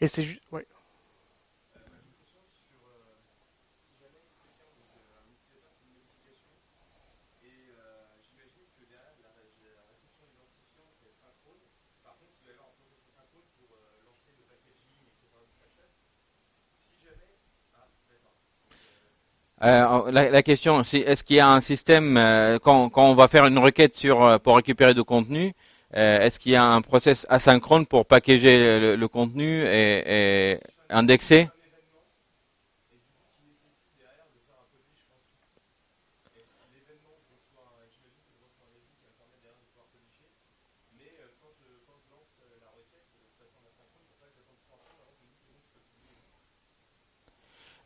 Et c'est juste, ouais. Euh, la, la, question, c'est est-ce qu'il y a un système euh, quand, quand, on va faire une requête sur euh, pour récupérer du contenu, euh, est-ce qu'il y a un process asynchrone pour packager le, le contenu et, et indexer?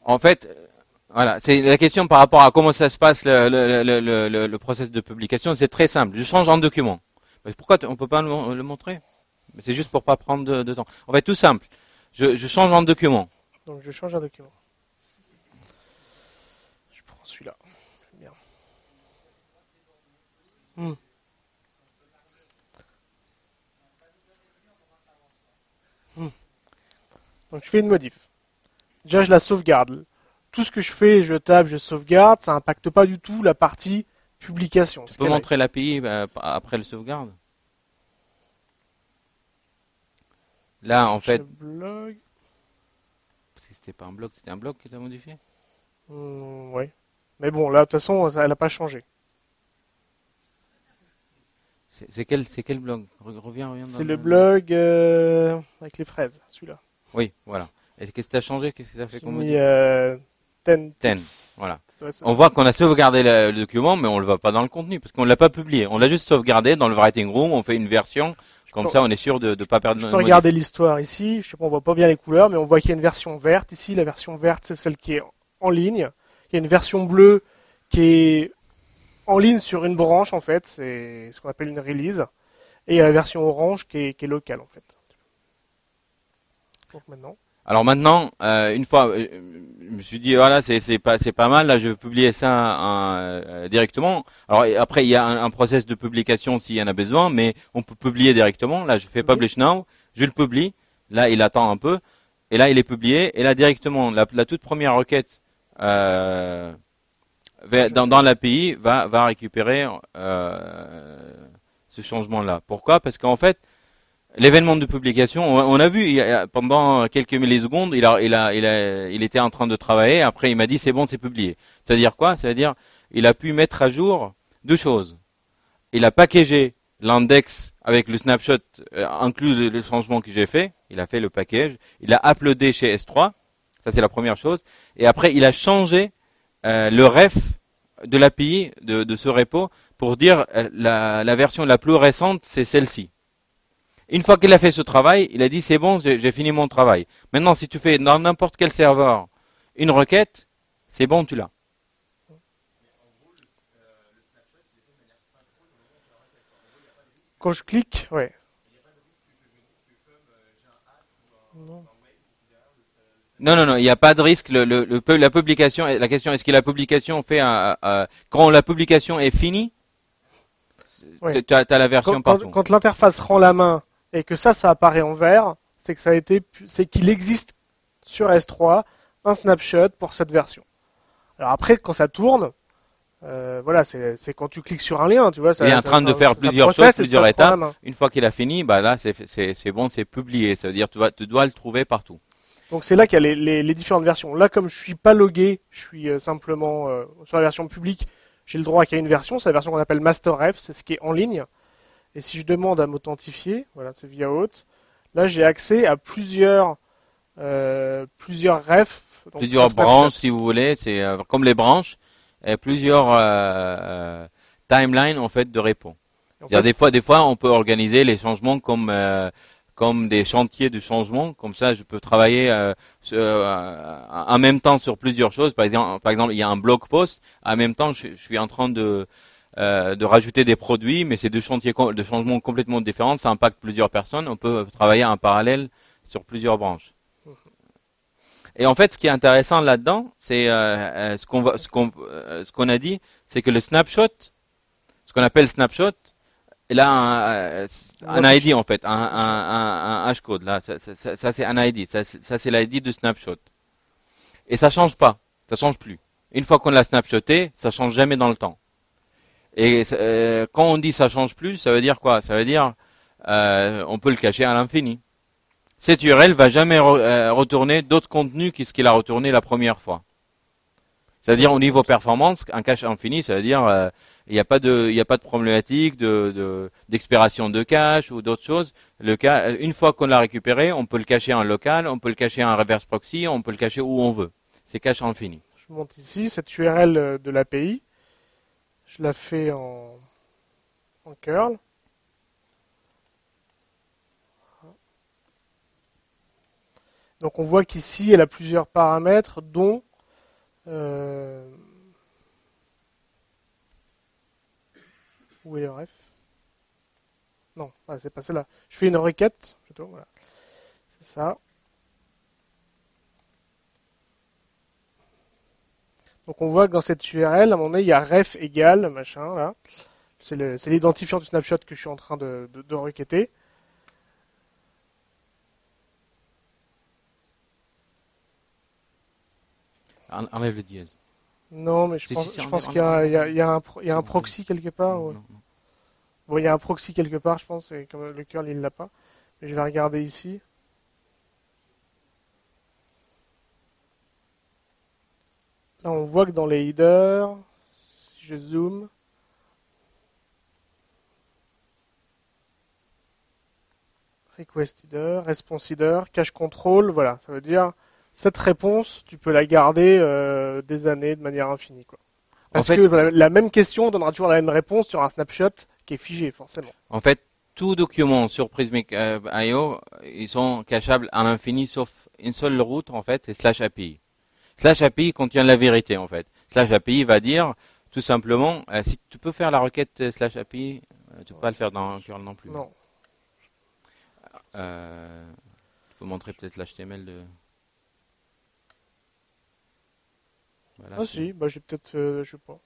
En fait, voilà, c'est la question par rapport à comment ça se passe le, le, process de publication. C'est très simple. Je change en document. Pourquoi on peut pas le, montrer? C'est juste pour pas prendre de, temps. En fait, tout simple. Je, change en document. Donc je change en document. Je prends celui-là. Bien. Hmm. Hmm. Donc je fais une modif. Déjà je la sauvegarde tout ce que je fais, je tape, je sauvegarde, ça n'impacte pas du tout la partie publication. Tu peux montrer l'API euh, après le sauvegarde Là, en fait. Blog. Parce que c'était pas un blog, c'était un blog que tu as modifié? Mmh, Oui. Mais bon, là, de toute façon, elle n'a pas changé. C'est quel, quel blog? Reviens, reviens. C'est le blog euh, avec les fraises, celui-là. Oui, voilà. Et qu'est-ce que tu as changé? Qu'est-ce que tu as fait comme mis, euh, Ten. Ten. Voilà. On voit qu'on a sauvegardé le, le, document, mais on le voit pas dans le contenu parce qu'on l'a pas publié. On l'a juste sauvegardé dans le writing room. On fait une version. Comme ça, on est sûr de ne pas perdre. Je peux regarder l'histoire ici. Je sais pas, on voit pas bien les couleurs, mais on voit qu'il y a une version verte ici. La version verte, c'est celle qui est en ligne. Il y a une version bleue qui est en ligne sur une branche en fait. C'est ce qu'on appelle une release. Et il y a la version orange qui est, qui est locale en fait. Donc maintenant. Alors maintenant, euh, une fois, euh, je me suis dit voilà, c'est pas c'est pas mal. Là, je vais publier ça euh, directement. Alors après, il y a un, un process de publication s'il y en a besoin, mais on peut publier directement. Là, je fais publish now, je le publie. Là, il attend un peu, et là, il est publié. Et là, directement, la, la toute première requête euh, dans, dans l'API va va récupérer ce changement-là. Pourquoi? Parce qu'en fait, L'événement de publication, on a vu pendant quelques millisecondes, il a, il a, il a, il était en train de travailler. Après, il m'a dit c'est bon, c'est publié. C'est-à-dire quoi? C'est-à-dire, il a pu mettre à jour deux choses. Il a packagé l'index avec le snapshot euh, inclus le, changement que j'ai fait. Il a fait le package. Il a uploadé chez S3. Ça c'est la première chose. Et après, il a changé euh, le ref de l'API de, de, ce repo pour dire euh, la, la version la plus récente, c'est celle-ci. Une fois qu'il a fait ce travail, il a dit c'est bon, j'ai fini mon travail. Maintenant, si tu fais dans n'importe quel serveur une requête, c'est bon, tu l'as. Quand je clique, ouais. Non, non, non, il n'y a pas de risque. Le, le, le, la publication, la question est-ce que la publication fait un, euh, quand la publication est finie, tu as, as, la version quand, partout. Quand, quand l'interface rend la main et que ça, ça apparaît en vert, c'est que ça a été, c'est qu'il existe sur S3 un snapshot pour cette version. Alors après, quand ça tourne, euh, voilà, c'est quand tu cliques sur un lien, tu vois. il est en train de faire plusieurs choses, plusieurs étapes. Une fois qu'il a fini, bah là, c'est bon, c'est publié. Ça veut dire tu, vas, tu dois le trouver partout. Donc c'est là qu'il y a les, les, différentes versions. Là, comme je suis pas logué, je suis euh, simplement euh, sur la version publique, j'ai le droit qu'il y ait une version. C'est la version qu'on appelle MasterRef, c'est ce qui est en ligne. Et si je demande à m'authentifier, voilà, c'est via Haute. Là, j'ai accès à plusieurs euh, plusieurs refs. plusieurs branches, si vous voulez. C'est euh, comme les branches, et plusieurs euh, timelines en fait de réponse. des fois, des fois, on peut organiser les changements comme comme des chantiers de changement. Comme ça, je peux travailler euh, en même temps sur plusieurs choses. Par exemple, par exemple, il y a un blog post. En même temps, je, suis en train de euh, de rajouter des produits, mais c'est deux chantiers de changement complètement différents. Ça impacte plusieurs personnes. On peut travailler en parallèle sur plusieurs branches. Et en fait, ce qui est intéressant là-dedans, c'est euh, euh ce qu'on ce qu'on ce qu'on a dit, c'est que le snapshot, ce qu'on appelle snapshot, a un, un ID en fait, un, un, un, hash code là. Ça, ça, ça c'est un ID. Ça, ça c'est l'ID de snapshot. Et ça change pas, ça change plus. Une fois qu'on l'a snapshoté, ça change jamais dans le temps. Et euh, quand on dit ça change plus, ça veut dire quoi? Ça veut dire euh, on peut le cacher à l'infini. Cette URL va jamais euh, retourner d'autres contenus que ce qu'il a retourné la première fois. C'est-à-dire au niveau performance, un cache infini, ça veut dire euh, il n'y a pas de a pas de problématique de d'expiration de, cache ou d'autres choses. Une fois qu'on l'a récupéré, on peut le cacher en local, on peut le cacher en reverse proxy, on peut le cacher où on veut. C'est cache infini. Je monte ici cette URL de l'API. Je la fais en, curl. Donc on voit qu'ici, elle a plusieurs paramètres, dont euh, où est le ref? Non, ah, c'est pas celle-là. Je fais une requête, plutôt, voilà. C'est ça. Donc on voit que dans cette URL, à un moment donné, il y a ref égale, machin, là. C'est l'identifiant du snapshot que je suis en train de, de, requêter. Enlève le dièse. Non, mais je pense, qu'il y, a, un, proxy quelque part. Bon, il y a un proxy quelque part, je pense, et comme le curl, il l'a pas. Mais je vais regarder ici. Là, on voit que dans les headers, si je zoome, request header, response header, cache control, voilà, ça veut dire cette réponse, tu peux la garder euh, des années de manière infinie. Quoi. Parce que la, même question donnera toujours la même réponse sur un snapshot qui est figé, forcément. En fait, tous documents sur Prismic euh, ils sont cachables à l'infini sauf une seule route, en fait, c'est slash API. Slash API contient la vérité en fait. Slash API va dire tout simplement, euh, si tu peux faire la requête euh, slash API, euh, tu peux pas le faire dans curl non plus. Non. tu peux montrer peut-être l'HTML de. ah si, bah j'ai peut-être, je sais pas.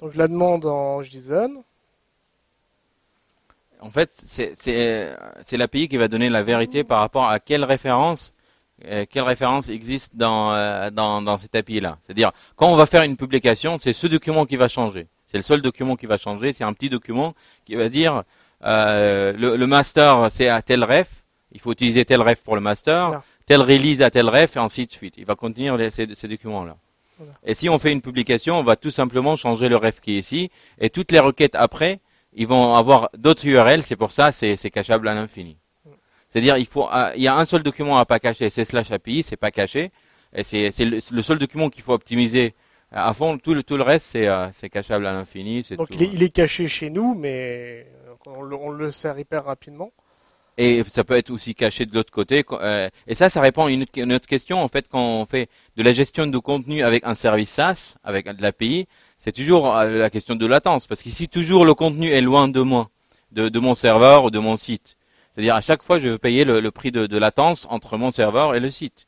Donc je la demande en JSON. En fait, c'est l'API qui va donner la vérité par rapport à quelle référence, euh, quelle référence existe dans, euh, dans, dans cette API-là. C'est-à-dire, quand on va faire une publication, c'est ce document qui va changer. C'est le seul document qui va changer. C'est un petit document qui va dire euh, le, le, master, c'est à tel ref. Il faut utiliser tel ref pour le master, tel release à tel ref, et ainsi de suite. Il va contenir ces, ces documents-là. Et si on fait une publication, on va tout simplement changer le ref qui est ici, et toutes les requêtes après, ils vont avoir d'autres URL, c'est pour ça c'est c'est cachable à l'infini. C'est-à-dire il faut ah, il y a un seul document à pas cacher, c'est slash API, c'est pas caché et c'est le, seul document qu'il faut optimiser à fond. Tout le tout le reste c'est euh, c'est cachable à l'infini. Donc il, est, il, est, caché chez nous, mais on le, on le sert hyper rapidement. Et ça peut être aussi caché de l'autre côté. Euh, et ça, ça répond à une, une, autre question. En fait, quand on fait de la gestion de contenu avec un service SaaS, avec de l'API, c'est toujours euh, la question de latence, parce qu'ici toujours le contenu est loin de moi, de, mon serveur ou de mon site. C'est-à-dire à chaque fois je veux payer le, prix de, latence entre mon serveur et le site.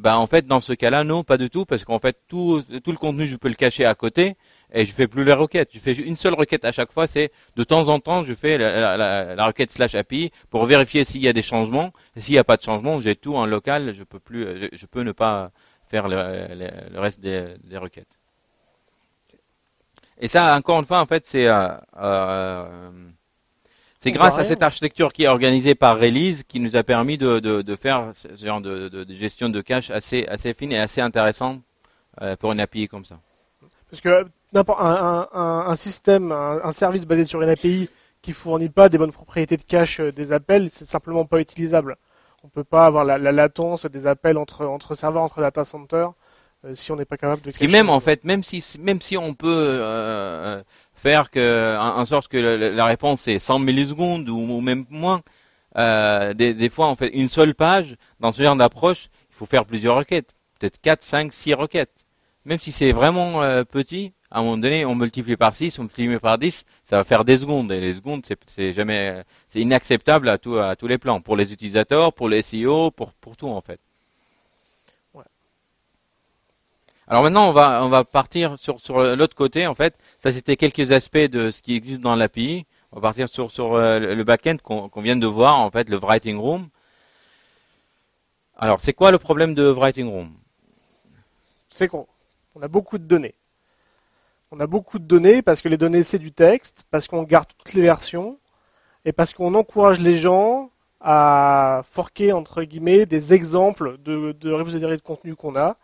Ben en fait dans ce cas-là non pas du tout parce qu'en fait tout, le contenu je peux le cacher à côté et je fais plus les requêtes. Je fais une seule requête à chaque fois. C'est de temps en temps, je fais la, requête slash API pour vérifier s'il y a des changements. S'il n'y a pas de changement, j'ai tout en local. Je peux plus, je, peux ne pas faire le, reste des, requêtes. Et ça, encore une fois, en fait, c'est euh, euh, c'est grâce à cette architecture qui est organisée par Release qui nous a permis de, de, faire ce genre de, de, gestion de cache assez, assez fine et assez intéressant euh, pour une API comme ça. Parce que un, un, un système, un, service basé sur une API qui fournit pas des bonnes propriétés de cache des appels, c'est simplement pas utilisable. On peut pas avoir la, latence des appels entre, entre serveurs, entre data centers, si on n'est pas capable de. Ce même en fait, même si même si on peut faire que, en, sorte que la, réponse est 100 millisecondes ou, même moins. Euh, des, fois, on fait une seule page. Dans ce genre d'approche, il faut faire plusieurs requêtes. Peut-être 4, 5, 6 requêtes. Même si c'est vraiment euh, petit, à un moment donné, on multiplie par 6, on multiplie par 10, ça va faire des secondes. Et les secondes, c'est jamais, c'est inacceptable à, tout, à tous les plans. Pour les utilisateurs, pour les SEO, pour, pour tout, en fait. Alors maintenant, on va, on partir sur, l'autre côté, en fait. Ça, c'était quelques aspects de ce qui existe dans l'API. On va partir sur, euh, le backend qu'on vient de voir, en fait, le Writing Room. Alors, c'est quoi le problème de Writing Room? C'est qu'on a beaucoup de données. On a beaucoup de données parce que les données, c'est du texte, parce qu'on garde toutes les versions, et parce qu'on encourage les gens à forquer, entre guillemets, des exemples de, de de contenu qu'on a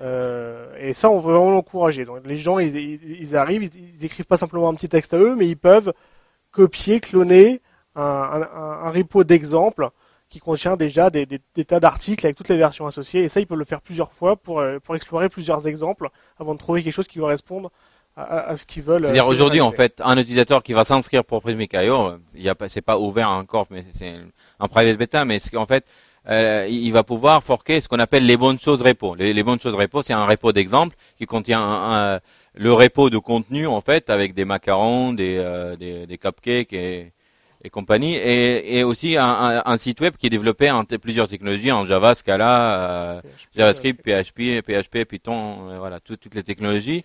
euh, et ça, on veut vraiment l'encourager. Donc les gens, ils, arrivent, ils, écrivent pas simplement un petit texte à eux, mais ils peuvent copier, cloner un, repo d'exemples qui contient déjà des, tas d'articles avec toutes les versions associées. Et ça, ils peuvent le faire plusieurs fois pour, euh, pour explorer plusieurs exemples avant de trouver quelque chose qui corresponde à, ce qu'ils veulent. C'est-à-dire aujourd'hui, en fait, un utilisateur qui va s'inscrire pour Prismic.io, il y a c'est pas ouvert encore, mais c'est un private beta, mais en fait, euh, il va pouvoir forquer ce qu'on appelle les bonnes choses repo. Les, bonnes choses repo, c'est un repo d'exemple qui contient un, le repo de contenu en fait avec des macarons, des, euh, des, des, cupcakes et, et compagnie, et, et aussi un, un, site web qui est développé en plusieurs technologies, en Java, Scala, euh, JavaScript, PHP, PHP, Python, voilà, toutes les technologies.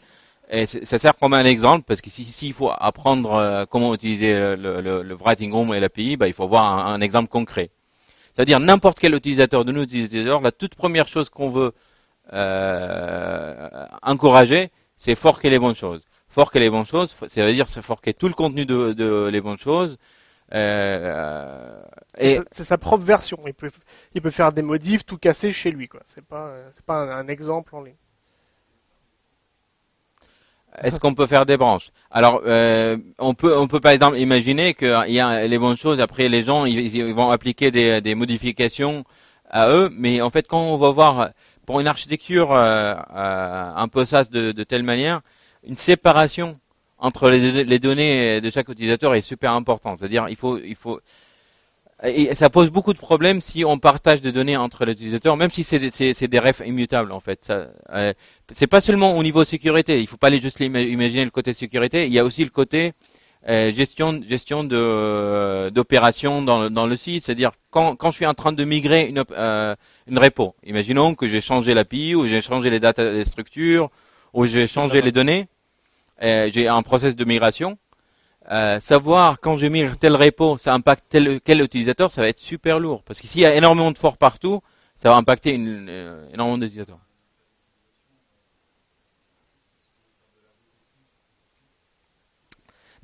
Et ça sert comme un exemple parce que s'il si, faut apprendre comment utiliser le, le, le, Writing Room et l'API, bah, il faut voir un, un exemple concret. C'est-à-dire n'importe quel utilisateur de nos utilisateurs, la toute première chose qu'on veut euh, encourager, c'est forquer les bonnes choses. Forquer les bonnes choses, ça veut dire forquer tout le contenu de, les bonnes choses. Euh, c'est sa propre version. Il peut, il peut faire des modifs, tout casser chez lui. Quoi. C'est pas, c'est pas un exemple en ligne. Est-ce qu'on peut faire des branches? Alors, euh, on peut, on peut par exemple imaginer qu'il y a les bonnes choses. Après, les gens, ils, vont appliquer des, des, modifications à eux, mais en fait, quand on va voir pour une architecture euh, euh, un peu ça de, de, telle manière, une séparation entre les, les, données de chaque utilisateur est super importante. C'est-à-dire, il faut, il faut, et ça pose beaucoup de problèmes si on partage des données entre les utilisateurs, même si c'est des, des refs immutables en fait. Ça, euh, c'est pas seulement au niveau sécurité. Il faut pas aller juste imaginer le côté sécurité. Il y a aussi le côté euh, gestion gestion de d'opération dans, dans le site. C'est-à-dire quand quand je suis en train de migrer une euh, une repo. Imaginons que j'ai changé l'API ou j'ai changé les data les structures ou j'ai changé les données. Euh, j'ai un process de migration euh, savoir quand je migre tel repo, ça impacte tel, quel utilisateur, ça va être super lourd. Parce que s'il y a énormément de forts partout, ça va impacter une, euh, énormément d'utilisateurs.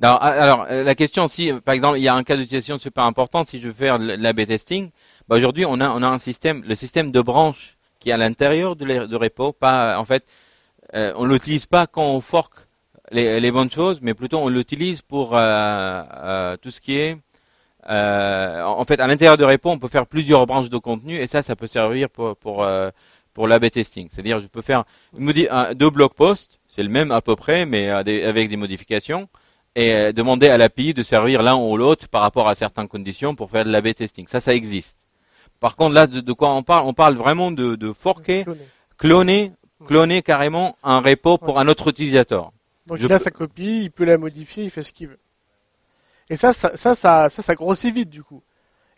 Alors, euh, la question, si par exemple il y a un cas d'utilisation super important, si je veux faire l'AB testing, bah aujourd'hui on a on a un système, le système de branche qui est à l'intérieur de, de repo, pas en fait, euh, on l'utilise pas quand on fork les, bonnes choses, mais plutôt on l'utilise pour euh, euh, tout ce qui est euh, en fait, à l'intérieur de Repo, on peut faire plusieurs branches de contenu et ça, ça peut servir pour pour pour l'AB testing. C'est-à-dire, je peux faire deux blog posts, c'est le même à peu près, mais avec des modifications, et demander à l'API de servir l'un ou l'autre par rapport à certaines conditions pour faire de l'AB testing. Ça, ça existe. Par contre, là, de, quoi on parle? On parle vraiment de, de forker, cloner, cloner carrément un repo pour un autre utilisateur. Donc il a sa copie, il peut la modifier, il fait ce qu'il veut. Et ça ça, ça, ça, ça, grossit vite du coup.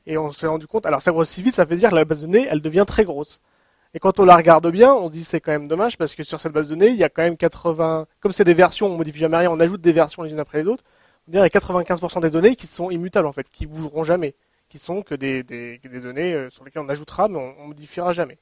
Et on s'est rendu compte, alors ça grossit vite, ça veut dire que la base de données, elle devient très grosse. Et quand on la regarde bien, on se dit c'est quand même dommage parce que sur cette base de données, il y a quand même 80, comme c'est des versions, on modifie jamais rien, on ajoute des versions les unes après les autres. On dirait il y a 95% des données qui sont immutables en fait, qui bougeront jamais, qui sont que des, des, des données euh, sur lesquelles on ajoutera mais on, on, modifiera jamais.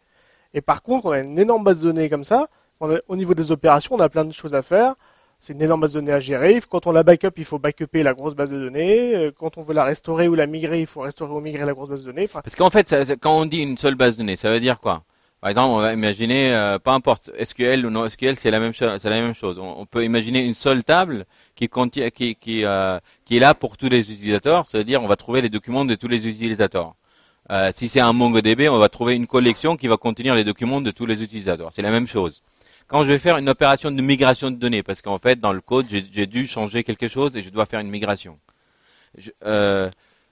Et par contre, on a une énorme base de données comme ça. au niveau des opérations, on a plein de choses à faire. C'est une énorme base de données à gérer. Quand on la backup, il faut backuper la grosse base de données. Euh, quand on veut la restaurer ou la migrer, il faut restaurer ou migrer la grosse base de données. Parce qu'en fait, ça, quand on dit une seule base de données, ça veut dire quoi? Par exemple, on va imaginer, euh, peu importe SQL ou non SQL, c'est la même chose. On, peut imaginer une seule table qui contient, euh, qui est là pour tous les utilisateurs. C'est-à-dire, on va trouver les documents de tous les utilisateurs. Euh, si c'est un MongoDB, on va trouver une collection qui va contenir les documents de tous les utilisateurs. C'est la même chose. Quand je vais faire une opération de migration de données, parce qu'en fait, dans le code, j'ai dû changer quelque chose et je dois faire une migration. Euh,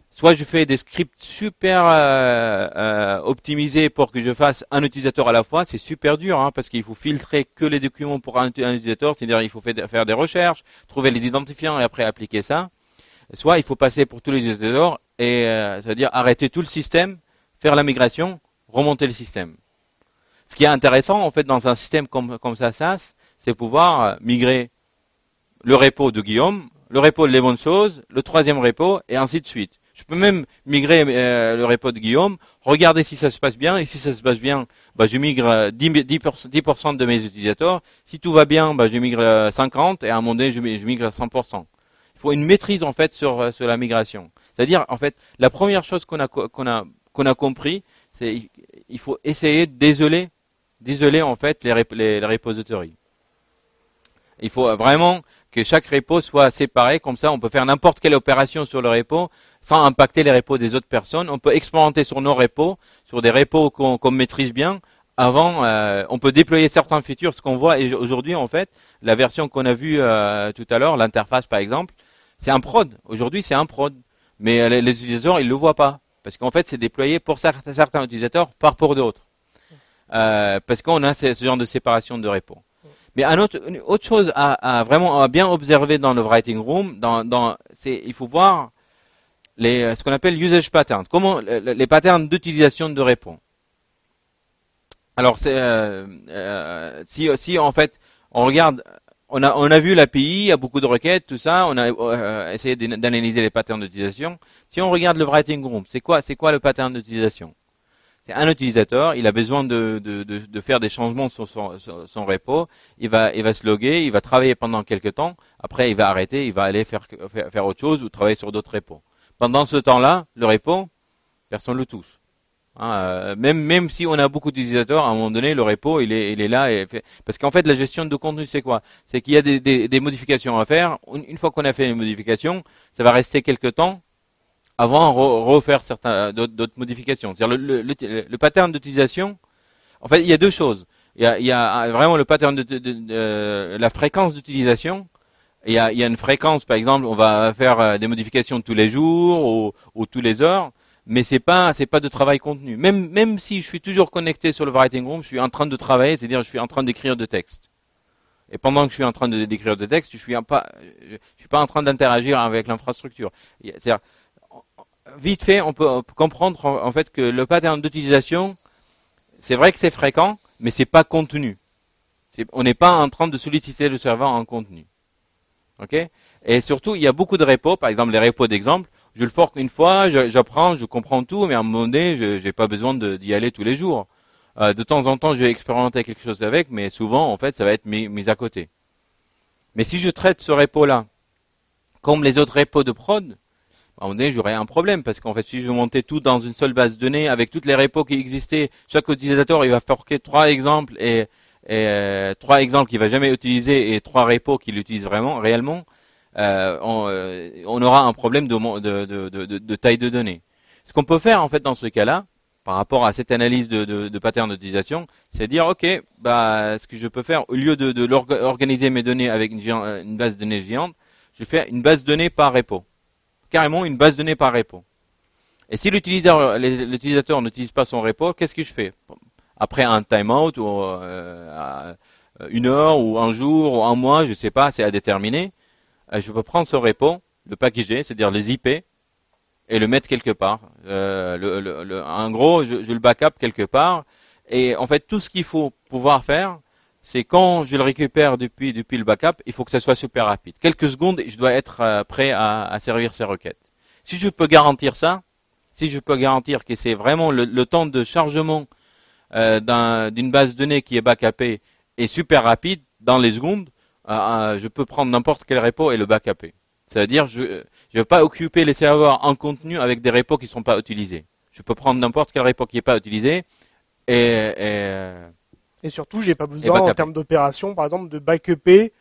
soit je fais des scripts super euh, euh, optimisés pour que je fasse un utilisateur à la fois, c'est super dur hein, parce qu'il faut filtrer que les documents pour un, utilisateur, c'est-à-dire il faut faire des recherches, trouver les identifiants et après appliquer ça. Soit il faut passer pour tous les utilisateurs et euh, ça veut dire arrêter tout le système, faire la migration, remonter le système. Ce qui est intéressant en fait dans un système comme, comme ça, SaaS, c'est pouvoir migrer le repo de Guillaume, le repo de les bonnes choses, le troisième repo et ainsi de suite. Je peux même migrer euh, le repo de Guillaume, regarder si ça se passe bien, et si ça se passe bien, bah, je migre 10, euh, 10%, de mes utilisateurs. Si tout va bien, bah, je migre 50, et à un moment donné, je, migre 100%. Il faut une maîtrise en fait sur, euh, sur la migration. C'est-à-dire, en fait, la première chose qu'on a, qu'on a, qu'on a compris, c'est il faut essayer d'isoler, d'isoler en fait les, les, les repositories. Il faut vraiment que chaque repo soit séparé, comme ça on peut faire n'importe quelle opération sur le repo sans impacter les repos des autres personnes. On peut expérimenter sur nos repos, sur des repos qu'on maîtrise bien. Avant, euh, on peut déployer certains features. Ce qu'on voit aujourd'hui, en fait, la version qu'on a vue euh, tout à l'heure, l'interface par exemple, c'est un prod. Aujourd'hui, c'est un prod. Mais euh, les, utilisateurs, ils le voient pas. Parce qu'en fait, c'est déployé pour certains, utilisateurs, pas pour d'autres. Parce qu'on a ce, genre de séparation de repos. Mais autre, chose à, vraiment à bien observer dans le writing room, c'est, il faut voir euh, ce qu'on appelle usage patterns. Comment les patterns d'utilisation de réponse. Alors euh, euh, si, en fait on regarde, on a vu l'API, il y a beaucoup de requêtes, tout ça, on a euh, essayé d'analyser les patterns d'utilisation. Si on regarde le writing room, c'est quoi le pattern d'utilisation? C'est un utilisateur, il a besoin de, de, de, de, faire des changements sur son, sur son repo, il va il va se loguer, il va travailler pendant quelques temps, après il va arrêter, il va aller faire faire, autre chose ou travailler sur d'autres repos. Pendant ce temps-là, le repo, personne ne le touche. Hein, euh, même même si on a beaucoup d'utilisateurs, à un moment donné, le repo, il est, il est là. Parce qu'en fait, la gestion de contenu, c'est quoi? C'est qu'il y a des, des, des, modifications à faire. Une fois qu'on a fait les modifications, ça va rester quelques temps avant de refaire certains d'autres modifications. C'est-à-dire le, le, le, pattern d'utilisation. En fait, il y a deux choses. Il y a, il y a vraiment le pattern de, de, de la fréquence d'utilisation il y a, il y a une fréquence, par exemple, on va faire euh, des modifications tous les jours ou, ou tous les heures, mais c'est pas c'est pas de travail contenu. Même même si je suis toujours connecté sur le writing room, je suis en train de travailler, c'est-à-dire je suis en train d'écrire de texte. Et pendant que je suis en train de d'écrire de texte, je suis pas je suis pas en train d'interagir avec l'infrastructure. C'est-à-dire vite fait, on peut, comprendre en fait que le pattern d'utilisation, c'est vrai que c'est fréquent, mais c'est pas contenu. on n'est pas en train de solliciter le serveur en contenu. Ok? Et surtout, il y a beaucoup de repos, par exemple les repos d'exemple. Je le fork une fois, j'apprends, je, comprends tout, mais à un moment donné, je n'ai pas besoin d'y aller tous les jours. Euh, de temps en temps, je vais expérimenter quelque chose avec, mais souvent, en fait, ça va être mis, mis à côté. Mais si je traite ce repo-là comme les autres repos de prod, à un donné, j'aurais un problème parce qu'en fait, si je montais tout dans une seule base de données avec toutes les repos qui existaient, chaque utilisateur, il va forker trois exemples et et euh, trois exemples qu'il va jamais utiliser et trois repos qu'il utilise vraiment réellement, euh, on, euh, on, aura un problème de, taille de données. Ce qu'on peut faire en fait dans ce cas-là, par rapport à cette analyse de, pattern d'utilisation, c'est dire ok, bah ce que je peux faire au lieu de, organiser mes données avec une, une, base de données géante, je fais une base de données par repo, carrément une base de données par repo. Et si l'utilisateur n'utilise pas son repo, qu'est-ce que je fais? Après un timeout ou euh, une heure ou un jour ou un mois, je sais pas, c'est à déterminer. Euh, je peux prendre ce repo, le packager, c'est-à-dire les IP, et le mettre quelque part. Euh, en gros, je, je, le backup quelque part, Et en fait, tout ce qu'il faut pouvoir faire, c'est quand je le récupère depuis, le backup, il faut que ça soit super rapide. Quelques secondes, je dois être euh, prêt à, servir ces requêtes. Si je peux garantir ça, si je peux garantir que c'est vraiment le, temps de chargement euh, d'une base de données qui est backupée est super rapide, dans les secondes, euh, je peux prendre n'importe quel repo et le backuper. C'est-à-dire, je ne vais pas occuper les serveurs en contenu avec des repos qui ne sont pas utilisés. Je peux prendre n'importe quel repo qui n'est pas utilisé et, et surtout, j'ai pas besoin en termes d'opération, par exemple, de backuper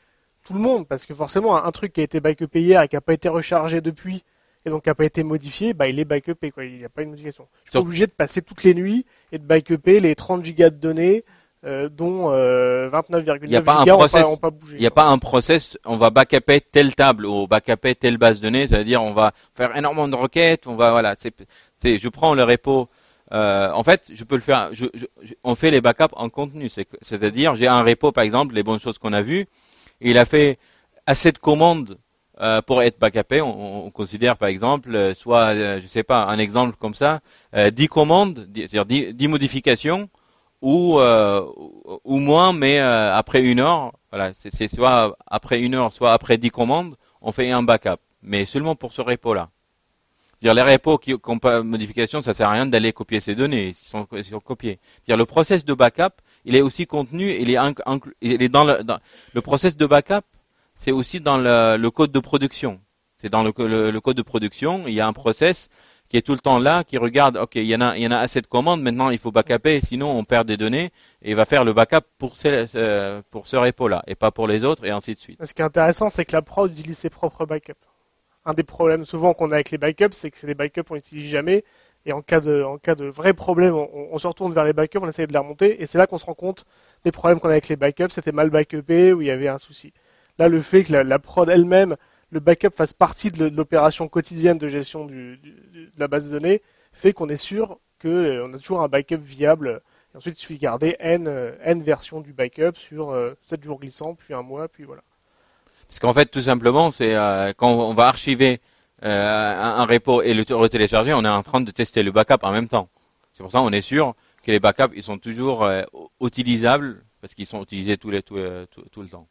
tout le monde, parce que forcément, un truc qui a été backupé hier et qui n'a pas été rechargé depuis, et donc qui n'a pas été modifié, bah, il est backupé, quoi. Il n'y a pas une modification. Je suis obligé de passer toutes les nuits et de backuper les 30 gigas de données euh, dont euh, 29,9 gigas n'ont pas, bougé. Il n'y a pas un process, on va backuper telle table ou backuper telle base de données, c'est-à-dire on va faire énormément de requêtes, on va voilà, c'est je prends le repo. Euh, en fait, je peux le faire. On fait les backups en contenu, c'est-à-dire j'ai un repo par exemple, les bonnes choses qu'on a vues, il a fait assez de commandes euh, pour être backupé. On, on, considère par exemple, euh, soit euh, je sais pas, un exemple comme ça, 10 commandes, c'est-à-dire 10, 10 modifications ou moins, mais après une heure, voilà, c'est soit après une heure, soit après dix commandes, on fait un backup, mais seulement pour ce repo-là. Dire les repos qui modification, ça sert à rien d'aller copier ces données, ils sont, ils sont copiés. Dire le process de backup, il est aussi contenu, il est, il est dans le, dans, le process de backup, c'est aussi dans le, le, code de production. C'est dans le, le, code de production, il y a un process qui est tout le temps là, qui regarde, ok, il y en a, il y en a assez de commandes, maintenant il faut backuper, sinon on perd des données, et il va faire le backup pour ce, euh, pour ce repo-là, et pas pour les autres, et ainsi de suite. Ce qui est intéressant, c'est que la prod utilise ses propres backups. Un des problèmes souvent qu'on a avec les backups, c'est que c'est des backups qu'on n'utilise jamais, et en cas de, en cas de vrai problème, on, se retourne vers les backups, on essaie de les remonter, et c'est là qu'on se rend compte des problèmes qu'on a avec les backups, c'était mal backupé, ou il y avait un souci. Là, le fait que la, prod elle-même le backup fasse partie de l'opération quotidienne de gestion de la base de données fait qu'on est sûr qu'on euh, a toujours un backup viable. Et ensuite, il suffit de garder n, euh, n versions du backup sur euh, 7 jours glissants, puis un mois, puis voilà. Parce qu'en fait, tout simplement, c'est euh, quand on va archiver un, un, repo et le retélécharger, on est en train de tester le backup en même temps. C'est pour ça qu'on est sûr que les backups ils sont toujours utilisables parce qu'ils sont utilisés tout, les, tout, tout, tout le temps.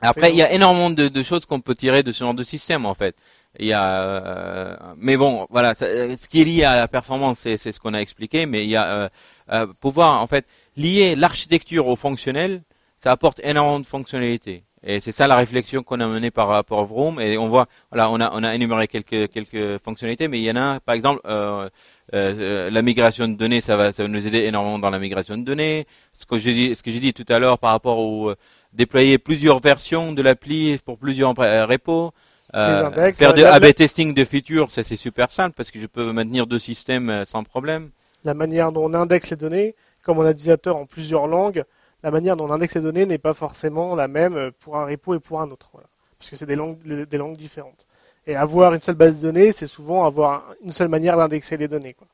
Après, il y a énormément de, de choses qu'on peut tirer de ce genre de système en fait. Il y a, euh, mais bon, voilà, ça, ce qui est lié à la performance, c'est, c'est ce qu'on a expliqué. Mais il y a euh, euh, pouvoir en fait lier l'architecture au fonctionnel, ça apporte énormément de fonctionnalités. Et c'est ça la réflexion qu'on a menée par rapport à Vroom. Et on voit, voilà, on a on a énuméré quelques quelques fonctionnalités, mais il y en a, par exemple. Euh, euh, la migration de données, ça va, ça va nous aider énormément dans la migration de données. Ce que j'ai dit, ce que j'ai dit tout à l'heure par rapport au déployer plusieurs versions de l'appli pour plusieurs euh, repos. Euh, faire de AB testing de features, ça c'est super simple parce que je peux maintenir deux systèmes euh, sans problème. La manière dont on indexe les données, comme on a des en plusieurs langues, la manière dont on indexe les données n'est pas forcément la même pour un repo et pour un autre, voilà. parce que c'est des langues, des langues différentes. Et avoir une seule base de données, c'est souvent avoir une seule manière d'indexer les données. Quoi.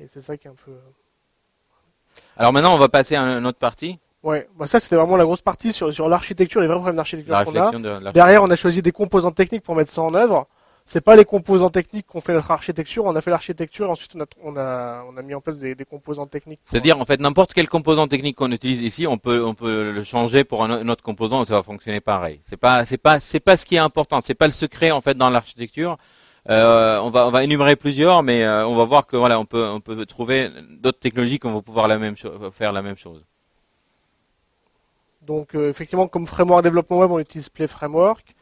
Et c'est ça qui est un peu. Alors maintenant, on va passer à une autre partie. Ouais, bah ça c'était vraiment la grosse partie sur, sur l'architecture, les vrais problèmes d'architecture qu'on a. De Derrière, on a choisi des composants techniques pour mettre ça en œuvre. C'est pas les composants techniques qu'on fait notre architecture, on a fait l'architecture et ensuite on a, on a, on a mis en place des, des composants techniques. C'est-à-dire en fait n'importe quel composant technique qu'on utilise ici, on peut on peut le changer pour un, autre composant et ça va fonctionner pareil. C'est pas c'est pas c'est pas ce qui est important, c'est pas le secret en fait dans l'architecture. Euh, on va on va énumérer plusieurs, mais euh, on va voir que voilà on peut on peut trouver d'autres technologies qui vont pouvoir la même faire la même chose. Donc euh, effectivement, comme framework développement web, on utilise Play Framework.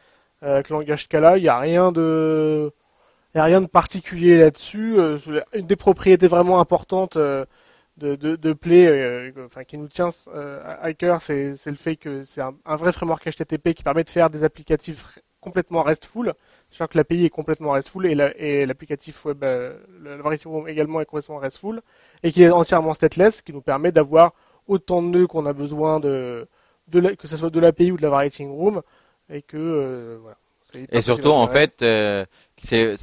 Euh, avec le langage Scala, il n'y a rien de a particulier là-dessus. Euh, une des propriétés vraiment importantes de, de, Play, enfin qui nous tient à cœur, c'est le fait que c'est un, vrai framework HTTP qui permet de faire des applicatifs complètement RESTful. Je que l'API est complètement RESTful et l'applicatif web, la variété web également est complètement RESTful et qui est entièrement stateless, qui nous permet d'avoir autant de nœuds qu'on a besoin de que ce soit de l'API ou de la writing room, et que euh, voilà. Et surtout, en fait, euh, c'est,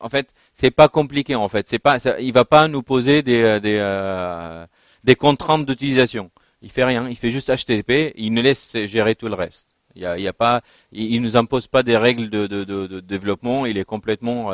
en fait, c'est pas compliqué. En fait, c'est pas, ça, il va pas nous poser des, euh, des, euh, des contraintes d'utilisation. Il fait rien. Il fait juste HTTP. Il nous laisse gérer tout le reste. Il y a, il y a pas, il, nous impose pas des règles de, de, de, développement. Il est complètement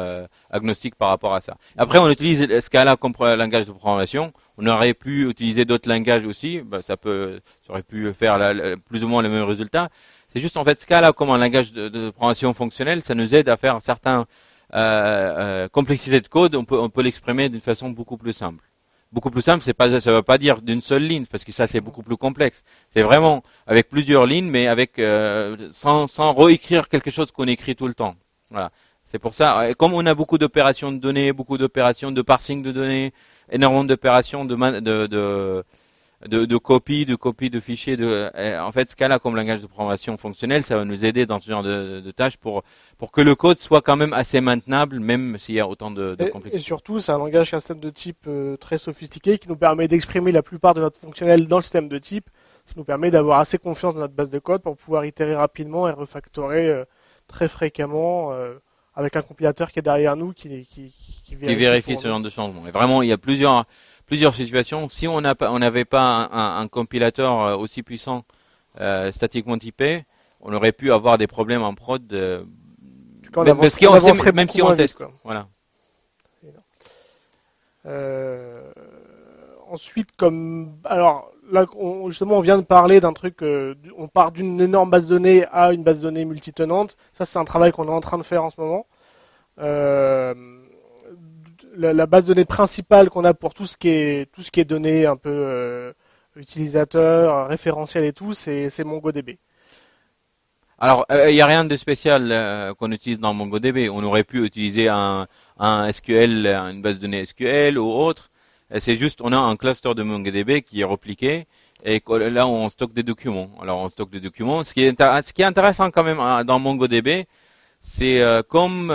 agnostique par rapport à ça. Après, on utilise Scala comme langage de programmation. On aurait pu utiliser d'autres langages aussi. Ben, ça peut, ça aurait pu faire plus ou moins le même résultat. C'est juste en fait Scala comme un langage de, programmation fonctionnelle, ça nous aide à faire certains euh, euh, complexité de code. On peut, l'exprimer d'une façon beaucoup plus simple beaucoup plus simple, ça veut pas dire d'une seule ligne, parce que ça c'est beaucoup plus complexe. C'est vraiment avec plusieurs lignes, mais avec euh, sans, sans réécrire quelque chose qu'on écrit tout le temps. Voilà. C'est pour ça. Et comme on a beaucoup d'opérations de données, beaucoup d'opérations de parsing de données, énormément d'opérations de, de, de de, de copies, de copies de fichiers. De, en fait, ce cas-là, comme langage de programmation fonctionnelle, ça va nous aider dans ce genre de, de, tâches pour pour que le code soit quand même assez maintenable, même s'il y a autant de, de complexité. Et surtout, c'est un langage, un système de type euh, très sophistiqué qui nous permet d'exprimer la plupart de notre fonctionnel dans le système de type, ce qui nous permet d'avoir assez confiance dans notre base de code pour pouvoir itérer rapidement et refactorer euh, très fréquemment euh, avec un compilateur qui est derrière nous qui, qui, qui vérifie, qui vérifie ce genre de changement. Et vraiment, il y a plusieurs plusieurs situations. Si on n'avait pas un, compilateur euh, aussi puissant euh, statiquement typé, on aurait pu avoir des problèmes en prod. Euh, même, parce on, même si on teste. Voilà. ensuite, comme alors là, justement, on vient de parler d'un truc. on part d'une énorme base de données à une base de données multitenante. Ça, c'est un travail qu'on est en train de faire en ce moment. Euh, la, base de données principale qu'on a pour tout ce qui est tout ce qui est données un peu euh, utilisateur, référentiel et tout, c'est MongoDB. Alors, il euh, n'y a rien de spécial euh, qu'on utilise dans MongoDB. On aurait pu utiliser un, SQL, une base de données SQL ou autre. C'est juste, on a un cluster de MongoDB qui est repliqué et là on stocke des documents. Alors on stocke des documents. Ce qui est intéressant quand même dans MongoDB, c'est comme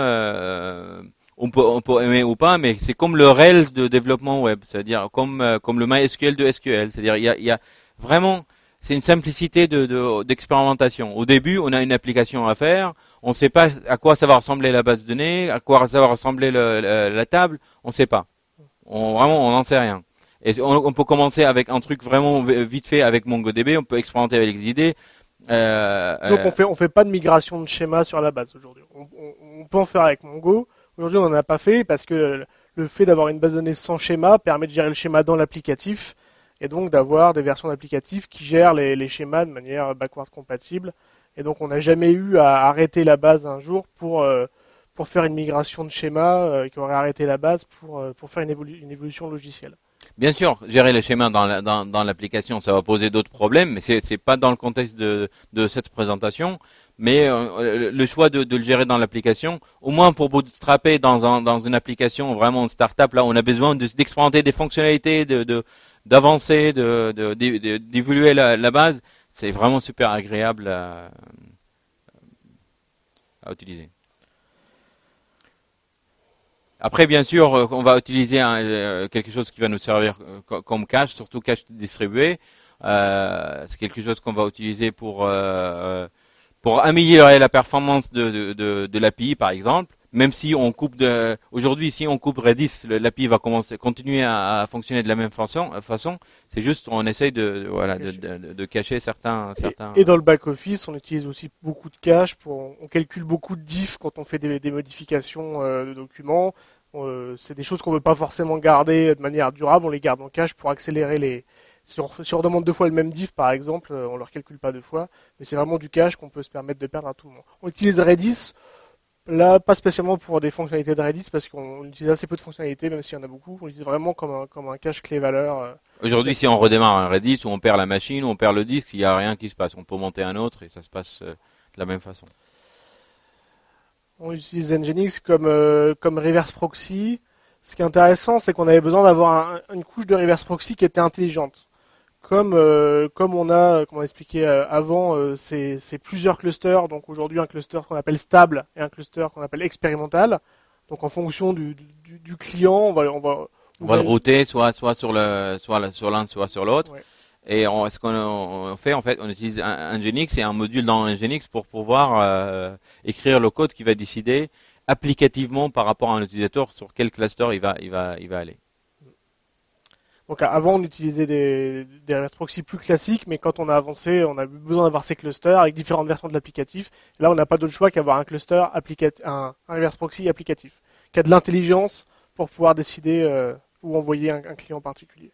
on peut, on peut aimer ou pas, mais c'est comme le Rails de développement web, c'est-à-dire comme euh, comme le MySQL de SQL, c'est-à-dire il y a, y a vraiment c'est une simplicité de d'expérimentation. Au début, on a une application à faire, on ne sait pas à quoi ça va ressembler la base de données, à quoi ça va ressembler le, la table, on ne sait pas. On, vraiment, on n'en sait rien. Et on, peut commencer avec un truc vraiment vite fait avec MongoDB, on peut expérimenter avec les idées. Euh, Donc on euh, fait on fait pas de migration de schéma sur la base aujourd'hui. On, on, peut en faire avec Mongo, Aujourd'hui, on n'en a pas fait parce que le fait d'avoir une base de données sans schéma permet de gérer le schéma dans l'applicatif et donc d'avoir des versions d'applicatifs qui gèrent les, schémas de manière backward compatible. Et donc, on n'a jamais eu à arrêter la base un jour pour euh, pour faire une migration de schéma euh, qui aurait arrêté la base pour euh, pour faire une, évolution logicielle. Bien sûr, gérer le schéma dans, dans, dans l'application, ça va poser d'autres problèmes, mais c'est n'est pas dans le contexte de cette présentation mais euh, le choix de, de, le gérer dans l'application, au moins pour bootstrapper dans, dans une application vraiment une startup, là, on a besoin d'expérimenter des fonctionnalités, de d'avancer, de, d'évoluer la, base. C'est vraiment super agréable à, utiliser. Après, bien sûr, euh, on va utiliser euh, quelque chose qui va nous servir comme cache, surtout cache distribué. Euh, c'est quelque chose qu'on va utiliser pour euh, pour améliorer la performance de, de, de, l'API, par exemple, même si on coupe de, aujourd'hui, si on coupe Redis, l'API va commencer, continuer à, fonctionner de la même façon. façon c'est juste, on essaye de, voilà, de, de, de, cacher certains, certains. Et, dans le back office, on utilise aussi beaucoup de cache pour, on calcule beaucoup de diffs quand on fait des, des modifications euh, de documents. Euh, c'est des choses qu'on veut pas forcément garder de manière durable. On les garde en cache pour accélérer les, si on, demande deux fois le même diff, par exemple, euh, on ne leur calcule pas deux fois, mais c'est vraiment du cache qu'on peut se permettre de perdre à tout le monde. On utilise Redis, là, pas spécialement pour des fonctionnalités de Redis, parce qu'on utilise assez peu de fonctionnalités, même s'il y en a beaucoup. On l'utilise vraiment comme un, comme un cache clé-valeur. Euh. Aujourd'hui, si on redémarre un Redis, où on perd la machine, ou on perd le disque, il n'y a rien qui se passe. On peut monter un autre et ça se passe euh, de la même façon. On utilise Nginx comme, comme reverse proxy. Ce qui est intéressant, c'est qu'on avait besoin d'avoir une couche de reverse proxy qui était intelligente comme euh, comme on a, comme on a expliqué euh, avant, euh, c'est plusieurs clusters. Donc aujourd'hui un cluster qu'on appelle stable et un cluster qu'on appelle expérimental. Donc en fonction du, du, du, client, on va on va on va le router soit soit sur le soit sur l'un soit sur l'autre. Et on, ce qu'on fait en fait, on utilise un Nginx et un module dans Nginx pour pouvoir écrire le code qui va décider applicativement par rapport à un utilisateur sur quel cluster il va il va il va aller. Donc avant, on utilisait des, des reverse proxy plus classiques, mais quand on a avancé, on a eu besoin d'avoir ces clusters avec différentes versions de l'applicatif. Là, on n'a pas d'autre choix qu'avoir un cluster un, un, reverse proxy applicatif, qui a de l'intelligence pour pouvoir décider euh, où envoyer un, client particulier.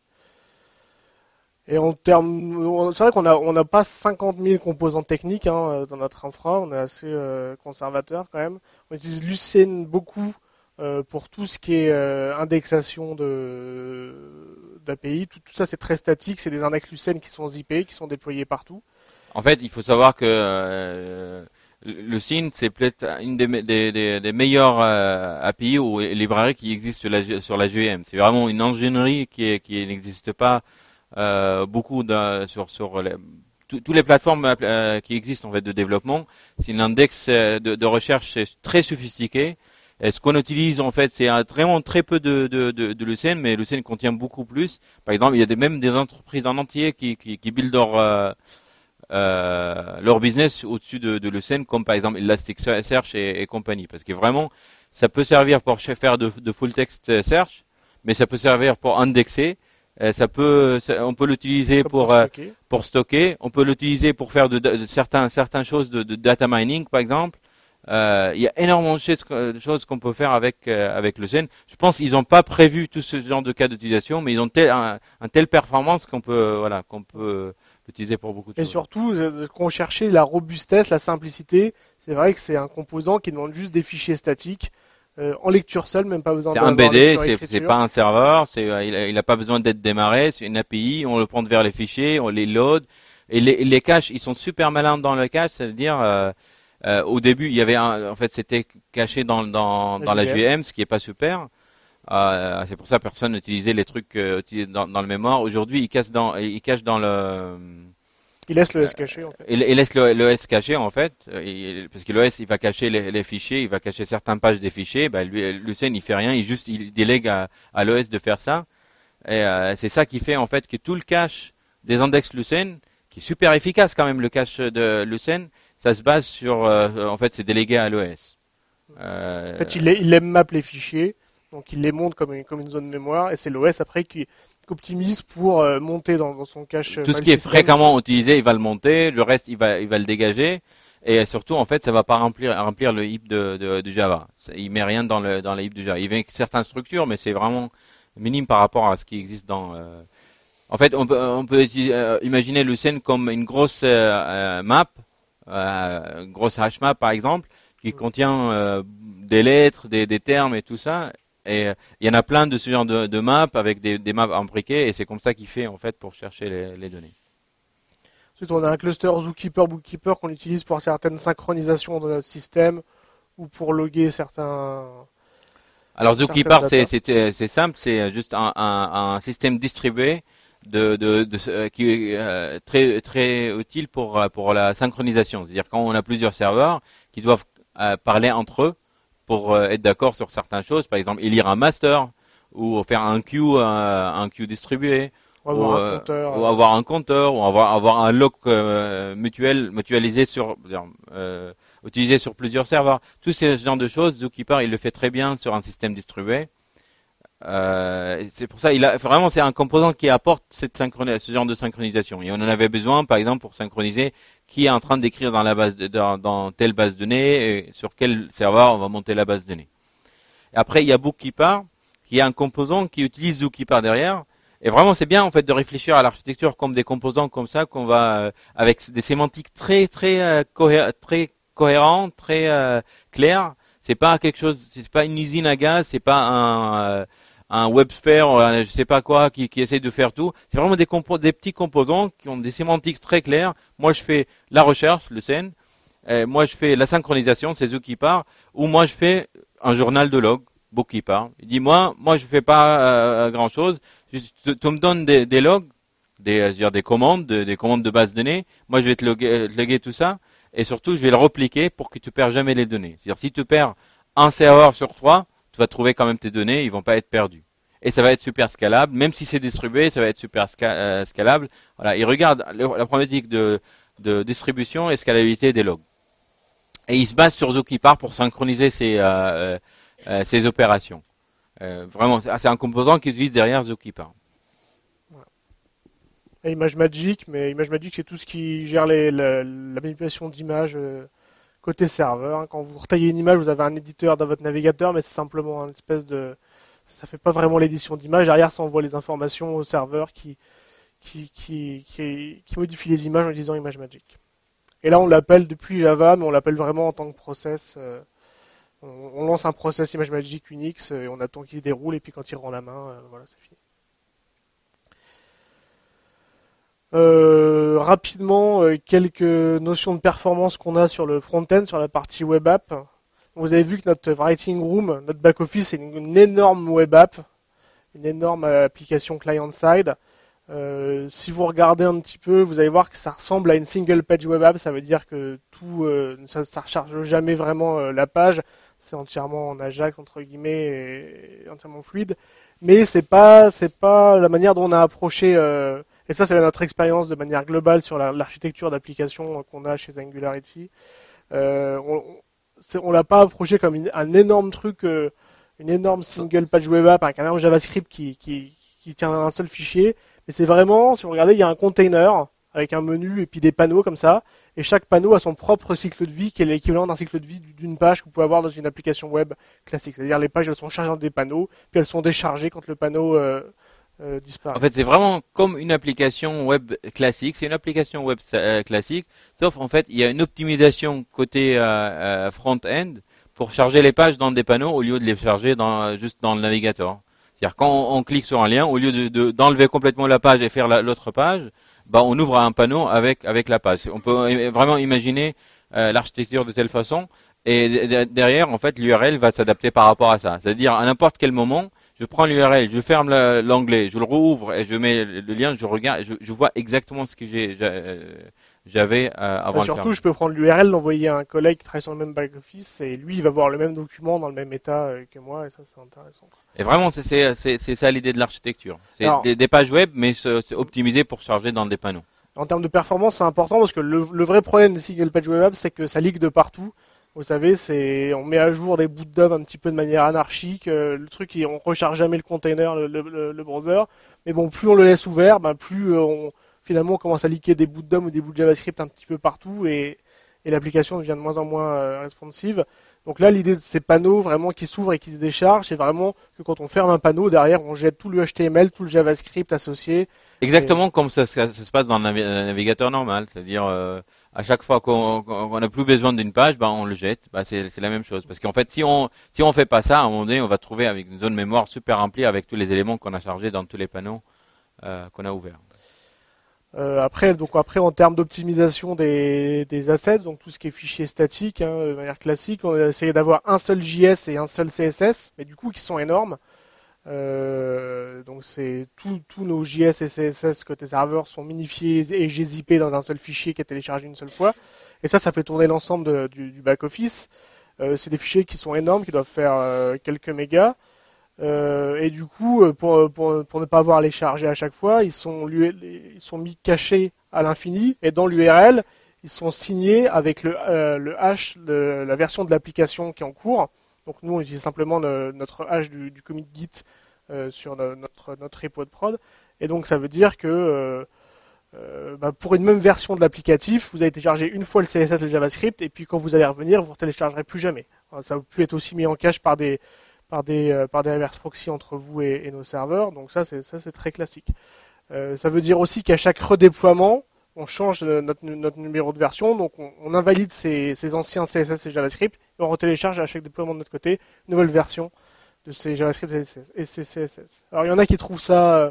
Et en termes, c'est vrai qu'on n'a on n'a pas 50 000 composants techniques hein, dans notre infra, on est assez euh, conservateur quand même. On utilise Lucene beaucoup euh, pour tout ce qui est euh, indexation de d'API. Tout, ça c'est très statique, c'est des index Lucene qui sont zippés, qui sont déployés partout. En fait, il faut savoir que euh, le c'est peut-être une des, meilleures euh, API ou librairies qui existent sur la, sur la GEM. C'est vraiment une ingénierie qui, n'existe pas euh, beaucoup sur, sur toutes les plateformes euh, qui existent en fait de développement. C'est une index de, recherche très sophistiquée ce qu'on utilise en fait, c'est vraiment très peu de, de, de, de Lucene, mais Lucene contient beaucoup plus. Par exemple, il y a des, même des entreprises en entier qui, qui, qui buildent leur, euh, euh, leur business au-dessus de, de Lucene, comme par exemple Elasticsearch et, et compagnie. Parce que vraiment, ça peut servir pour faire de, de full text search, mais ça peut servir pour indexer. Euh, ça peut, ça, on peut l'utiliser pour pour stocker. pour stocker. On peut l'utiliser pour faire de, de, certains certaines choses de, data mining, par exemple. Euh, il y a énormément de choses qu'on peut faire avec euh, avec le Zen. Je pense qu'ils n'ont pas prévu tout ce genre de cas d'utilisation, mais ils ont tel, un, un telle performance qu'on peut voilà qu'on peut l'utiliser pour beaucoup de Et choses. Et surtout, euh, qu'on cherchait la robustesse, la simplicité, c'est vrai que c'est un composant qui demande juste des fichiers statiques. Euh, en lecture seule, même pas besoin. C'est un BD, c'est pas un serveur, c'est il, a, pas besoin d'être démarré, c'est une API, on le prend vers les fichiers, on les load et les, les caches, ils sont super malins dans le cache, ça veut dire euh, euh, au début, il y avait un, en fait, c'était caché dans, dans, la, dans la ce qui est pas super. Euh, c'est pour ça que personne n'utilisait les trucs euh, dans, dans, le mémoire. Aujourd'hui, il cache dans, il cache dans le. Il laisse le S caché en fait. Il, il laisse le, le, S caché en fait, il, parce que le S il va cacher les, les, fichiers, il va cacher certaines pages des fichiers. Ben, lui, Lucien il fait rien, il juste il délègue à, à l'OS de faire ça. Et euh, c'est ça qui fait en fait que tout le cache des index Lucene, qui est super efficace quand même le cache de Lucene, ça se base sur, euh, en fait, c'est délégué à l'OS. Euh... En fait, il, il aime map les fichiers, donc il les monte comme une, comme une zone mémoire, et c'est l'OS après qui, optimise pour euh, monter dans, dans, son cache. Tout ce qui est fréquemment utilisé, il va le monter, le reste, il va, il va le dégager. Et surtout, en fait, ça va pas remplir, remplir le heap de, de, de Java. Il met rien dans le, dans heap de Java. Il met certaines structures, mais c'est vraiment minime par rapport à ce qui existe dans, euh... en fait, on peut, on peut euh, imaginer Lucene comme une grosse euh, map euh, grosse HMAP par exemple, qui contient euh, des lettres, des, des, termes et tout ça. Et euh, il y en a plein de ce genre de, de maps avec des, des maps imbriquées et c'est comme ça qu'il fait en fait pour chercher les, les, données. Ensuite, on a un cluster Zookeeper, Bookkeeper qu'on utilise pour certaines synchronisations de notre système ou pour loguer certains. Alors Zookeeper, c'est simple, c'est juste un, un, un, système distribué de, de, de, de qui est euh, très très utile pour pour la synchronisation. C'est-à-dire quand on a plusieurs serveurs qui doivent euh, parler entre eux pour euh, être d'accord sur certaines choses, par exemple élire un master ou faire un queue un queue distribué. Ou avoir, ou, un, compteur, ou avoir un compteur, ou avoir, avoir un lock mutuel, mutualisé sur, utilisé sur plusieurs serveurs. Tous ces genres de choses, Zookeeper, il le fait très bien sur un système distribué. Euh, c'est pour ça, il a vraiment c'est un composant qui apporte cette ce genre de synchronisation. Et on en avait besoin, par exemple, pour synchroniser qui est en train d'écrire dans la base dans, dans, telle base de données et sur quel serveur on va monter la base de données. Après, il y a Bookkeeper, qui est un composant qui utilise Zookeeper derrière. Et vraiment, c'est bien en fait de réfléchir à l'architecture comme des composants comme ça qu'on va euh, avec des sémantiques très très euh, cohé très cohérentes, très euh, claires. C'est pas quelque chose, c'est pas une usine à gaz, c'est pas un un WebSphere, je sais pas quoi, qui, qui essaye de faire tout. C'est vraiment des, des petits composants qui ont des sémantiques très claires. Moi, je fais la recherche, le scène. moi, je fais la synchronisation, c'est Zookeeper. Ou moi, je fais un journal de log, Bookkeeper. Il dit, moi, moi, je fais pas euh, grand chose. Tu, me donnes des, des logs, des, dire, des commandes, des, des commandes de base de données. Moi, je vais te loguer, te loguer tout ça. Et surtout, je vais le repliquer pour que tu perds jamais les données. C'est-à-dire, si tu perds un serveur sur trois, tu vas trouver quand même tes données, ils vont pas être perdus. Et ça va être super scalable, même si c'est distribué, ça va être super euh, scalable. Voilà, il regarde la problématique de, distribution et scalabilité des logs. Et il se base sur Zookeeper pour synchroniser ses, euh, euh, opérations. Vraiment, c'est un composant qui utilise derrière Zookeeper. ImageMagick, mais ImageMagick c'est tout ce qui gère les, la, manipulation d'images côté serveur. Hein. Quand vous retaillez une image, vous avez un éditeur dans votre navigateur, mais c'est simplement une espèce de, ça fait pas vraiment l'édition d'image. Derrière, ça envoie les informations au serveur qui, modifie les images en disant ImageMagick. Et là, on l'appelle depuis Java, mais on l'appelle vraiment en tant que process. Euh, on, lance un process ImageMagick Unix et on attend qu'il déroule, et puis quand il rend la main, voilà, c'est fini. Euh, rapidement, euh, quelques notions de performance qu'on a sur le front-end, sur la partie web app. Vous avez vu que notre writing room, notre back-office, c'est une, énorme web app, une énorme application client-side. Euh, si vous regardez un petit peu, vous allez voir que ça ressemble à une single page web app. Ça veut dire que tout, ça, ne recharge jamais vraiment la page. C'est entièrement en Ajax entre guillemets et entièrement fluide. Mais c'est pas, c'est pas la manière dont on a approché et ça, c'est notre expérience de manière globale sur l'architecture d'application qu'on a chez Angularity. Euh, on ne l'a pas approché comme un énorme truc, euh, une énorme single page web app avec un énorme JavaScript qui, qui, qui tient un seul fichier. Mais c'est vraiment, si vous regardez, il y a un container avec un menu et puis des panneaux comme ça. Et chaque panneau a son propre cycle de vie qui est l'équivalent d'un cycle de vie d'une page que vous pouvez avoir dans une application web classique. C'est-à-dire les pages elles sont chargées dans des panneaux, puis elles sont déchargées quand le panneau euh, euh, en fait, c'est vraiment comme une application web classique. C'est une application web euh, classique, sauf en fait, il y a une optimisation côté euh, front-end pour charger les pages dans des panneaux au lieu de les charger juste dans le navigateur. C'est-à-dire quand on, clique sur un lien, au lieu de, d'enlever complètement la page et faire l'autre page, bah, on ouvre un panneau avec avec la page. On peut vraiment imaginer l'architecture de telle façon. Et derrière, en fait, l'URL va s'adapter par rapport à ça. C'est-à-dire à n'importe quel moment, je prends l'URL, je ferme l'onglet, je le rouvre et je mets le lien, je regarde, je, vois exactement ce que j'ai j'avais euh, avant de Surtout, je peux prendre l'URL, l'envoyer à un collègue qui travaille sur le même back-office et lui, il va voir le même document dans le même état euh, que moi et ça, c'est intéressant. Et vraiment, c'est ça l'idée de l'architecture. C'est des, pages web, mais c'est optimisé pour charger dans des panneaux. En termes de performance, c'est important parce que le, le, vrai problème des single page web c'est que ça ligue de partout. Vous savez, c'est on met à jour des bouts de DOM un petit peu de manière anarchique. Euh, le truc, on recharge jamais le container, le, browser. Mais bon, plus on le laisse ouvert, ben plus euh, on finalement on commence à liquer des bouts de DOM ou des bouts de JavaScript un petit peu partout et, l'application devient de moins en moins euh, responsive. Donc là, l'idée de ces panneaux vraiment qui s'ouvrent et qui se déchargent, c'est vraiment que quand on ferme un panneau, derrière, on jette tout le HTML, tout le JavaScript associé. Exactement comme ça, se passe dans le navigateur normal, c'est-à-dire à chaque fois qu'on n'a plus besoin d'une page, bah, on le jette. Bah, c'est la même chose. Parce qu'en fait, si on si on fait pas ça, à un moment donné, on va trouver avec une zone mémoire super remplie avec tous les éléments qu'on a chargés dans tous les panneaux euh, qu'on a ouverts. Euh, après, donc après en termes d'optimisation des, des assets, donc tout ce qui est fichier statique, hein, de manière classique, on a essayé d'avoir un seul JS et un seul CSS, mais du coup qui sont énormes. Euh, donc c'est tous nos JS et CSS côté serveur sont minifiés et gzippés dans un seul fichier qui est téléchargé une seule fois. Et ça, ça fait tourner l'ensemble du, back office. Euh, c'est des fichiers qui sont énormes, qui doivent faire euh, quelques mégas. et du coup, pour, ne pas avoir à les charger à chaque fois, ils sont, ils sont mis cachés à l'infini. Et dans l'URL, ils sont signés avec le, le hash de la version de l'application qui est en cours. Donc nous, on utilise simplement notre hash du, commit git euh, sur notre, notre repo de prod. Et donc ça veut dire que euh, euh, bah, pour une même version de l'applicatif, vous allez télécharger une fois le CSS et le JavaScript, et puis quand vous allez revenir, vous ne téléchargerez plus jamais. ça ne peut plus être aussi mis en cache par des par des par des reverse proxy entre vous et, nos serveurs. Donc ça ça c'est très classique. ça veut dire aussi qu'à chaque redéploiement, on change notre, numéro de version, donc on, invalide ces, anciens CSS et JavaScript, et on retélécharge à chaque déploiement de notre côté une nouvelle version de ces JavaScript et ces CSS. Alors il y en a qui trouvent ça euh,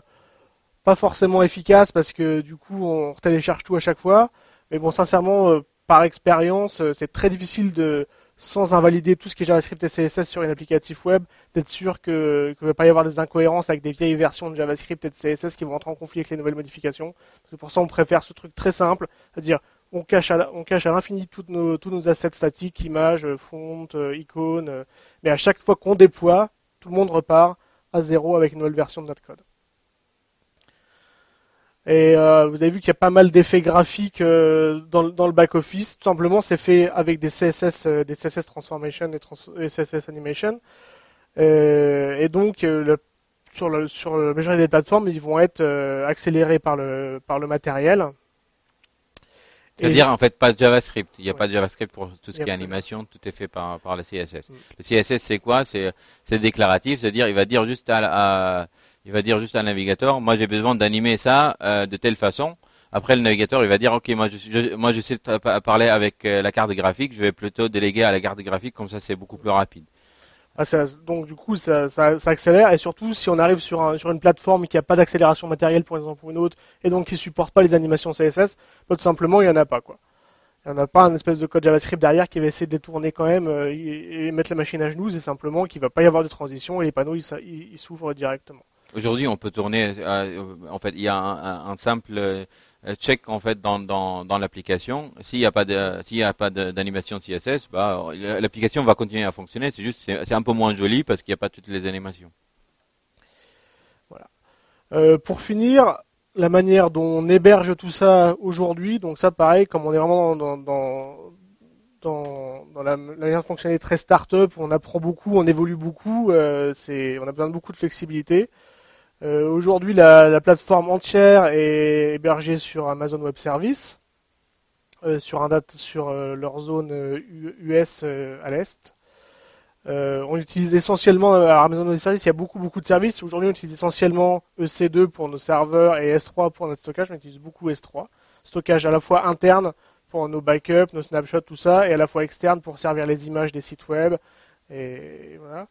pas forcément efficace parce que du coup on retélécharge tout à chaque fois, mais bon sincèrement euh, par expérience euh, c'est très difficile de sans invalider tout ce qui est JavaScript et CSS sur une applicatif web, d'être sûr que ne va pas y avoir des incohérences avec des vieilles versions de JavaScript et de CSS qui vont entrer en conflit avec les nouvelles modifications. C'est pour ça qu'on préfère ce truc très simple, c'est-à-dire on cache à, on cache à l'infini tous nos, tous nos assets statiques, images, fonts, euh, icônes, euh, mais à chaque fois qu'on déploie, tout le monde repart à zéro avec une nouvelle version de notre code. Et euh, vous avez vu qu'il y a pas mal d'effets graphiques euh, dans, dans, le back office. Tout simplement, c'est fait avec des CSS, euh, des CSS transformation et, CSS animation. et donc, sur le sur la majorité des plateformes, ils vont être accélérés par le par le matériel. C'est-à-dire en fait pas de JavaScript. Il n'y a pas de JavaScript pour tout ce qui est animation, tout est fait par, par le CSS. Mm. Le CSS c'est quoi? C'est c'est déclaratif, c'est-à-dire il va dire juste à, il va dire juste à navigateur, moi j'ai besoin d'animer ça euh, de telle façon. Après le navigateur il va dire ok moi je, moi je sais parler avec euh, la carte graphique, je vais plutôt déléguer à la carte graphique comme ça c'est beaucoup plus rapide. Ah, donc du coup, ça, accélère et surtout si on arrive sur, un, sur une plateforme qui n'a pas d'accélération matérielle pour exemple pour une autre et donc qui supporte pas les animations CSS, tout simplement il y en a pas quoi. Il n'y en a pas un espèce de code JavaScript derrière qui va essayer de détourner quand même euh, et, mettre la machine à genoux, c'est simplement qu'il va pas y avoir de transition et les panneaux ils, s'ouvrent directement. Aujourd'hui, on peut tourner. Euh, en fait, il y a un, simple euh, check en fait dans, dans, dans l'application. S'il n'y a pas de d'animation CSS, bah, l'application va continuer à fonctionner. C'est juste c'est un peu moins joli parce qu'il n'y a pas toutes les animations. Voilà. Euh, pour finir, la manière dont on héberge tout ça aujourd'hui, donc ça pareil, comme on est vraiment dans, dans, dans, la, manière de fonctionner très start-up, on apprend beaucoup, on évolue beaucoup, on a besoin de beaucoup de flexibilité. Euh, aujourd'hui, la, plateforme entière est hébergée sur Amazon Web Services, euh, sur, euh, leur zone US à l'est. on utilise essentiellement Amazon Web Services, il y a beaucoup beaucoup de services. Aujourd'hui, on utilise essentiellement EC2 pour nos serveurs et S3 pour notre stockage. On utilise beaucoup S3. Stockage à la fois interne pour nos backups, nos snapshots, tout ça, et à la fois externe pour servir les images des sites web. Et voilà.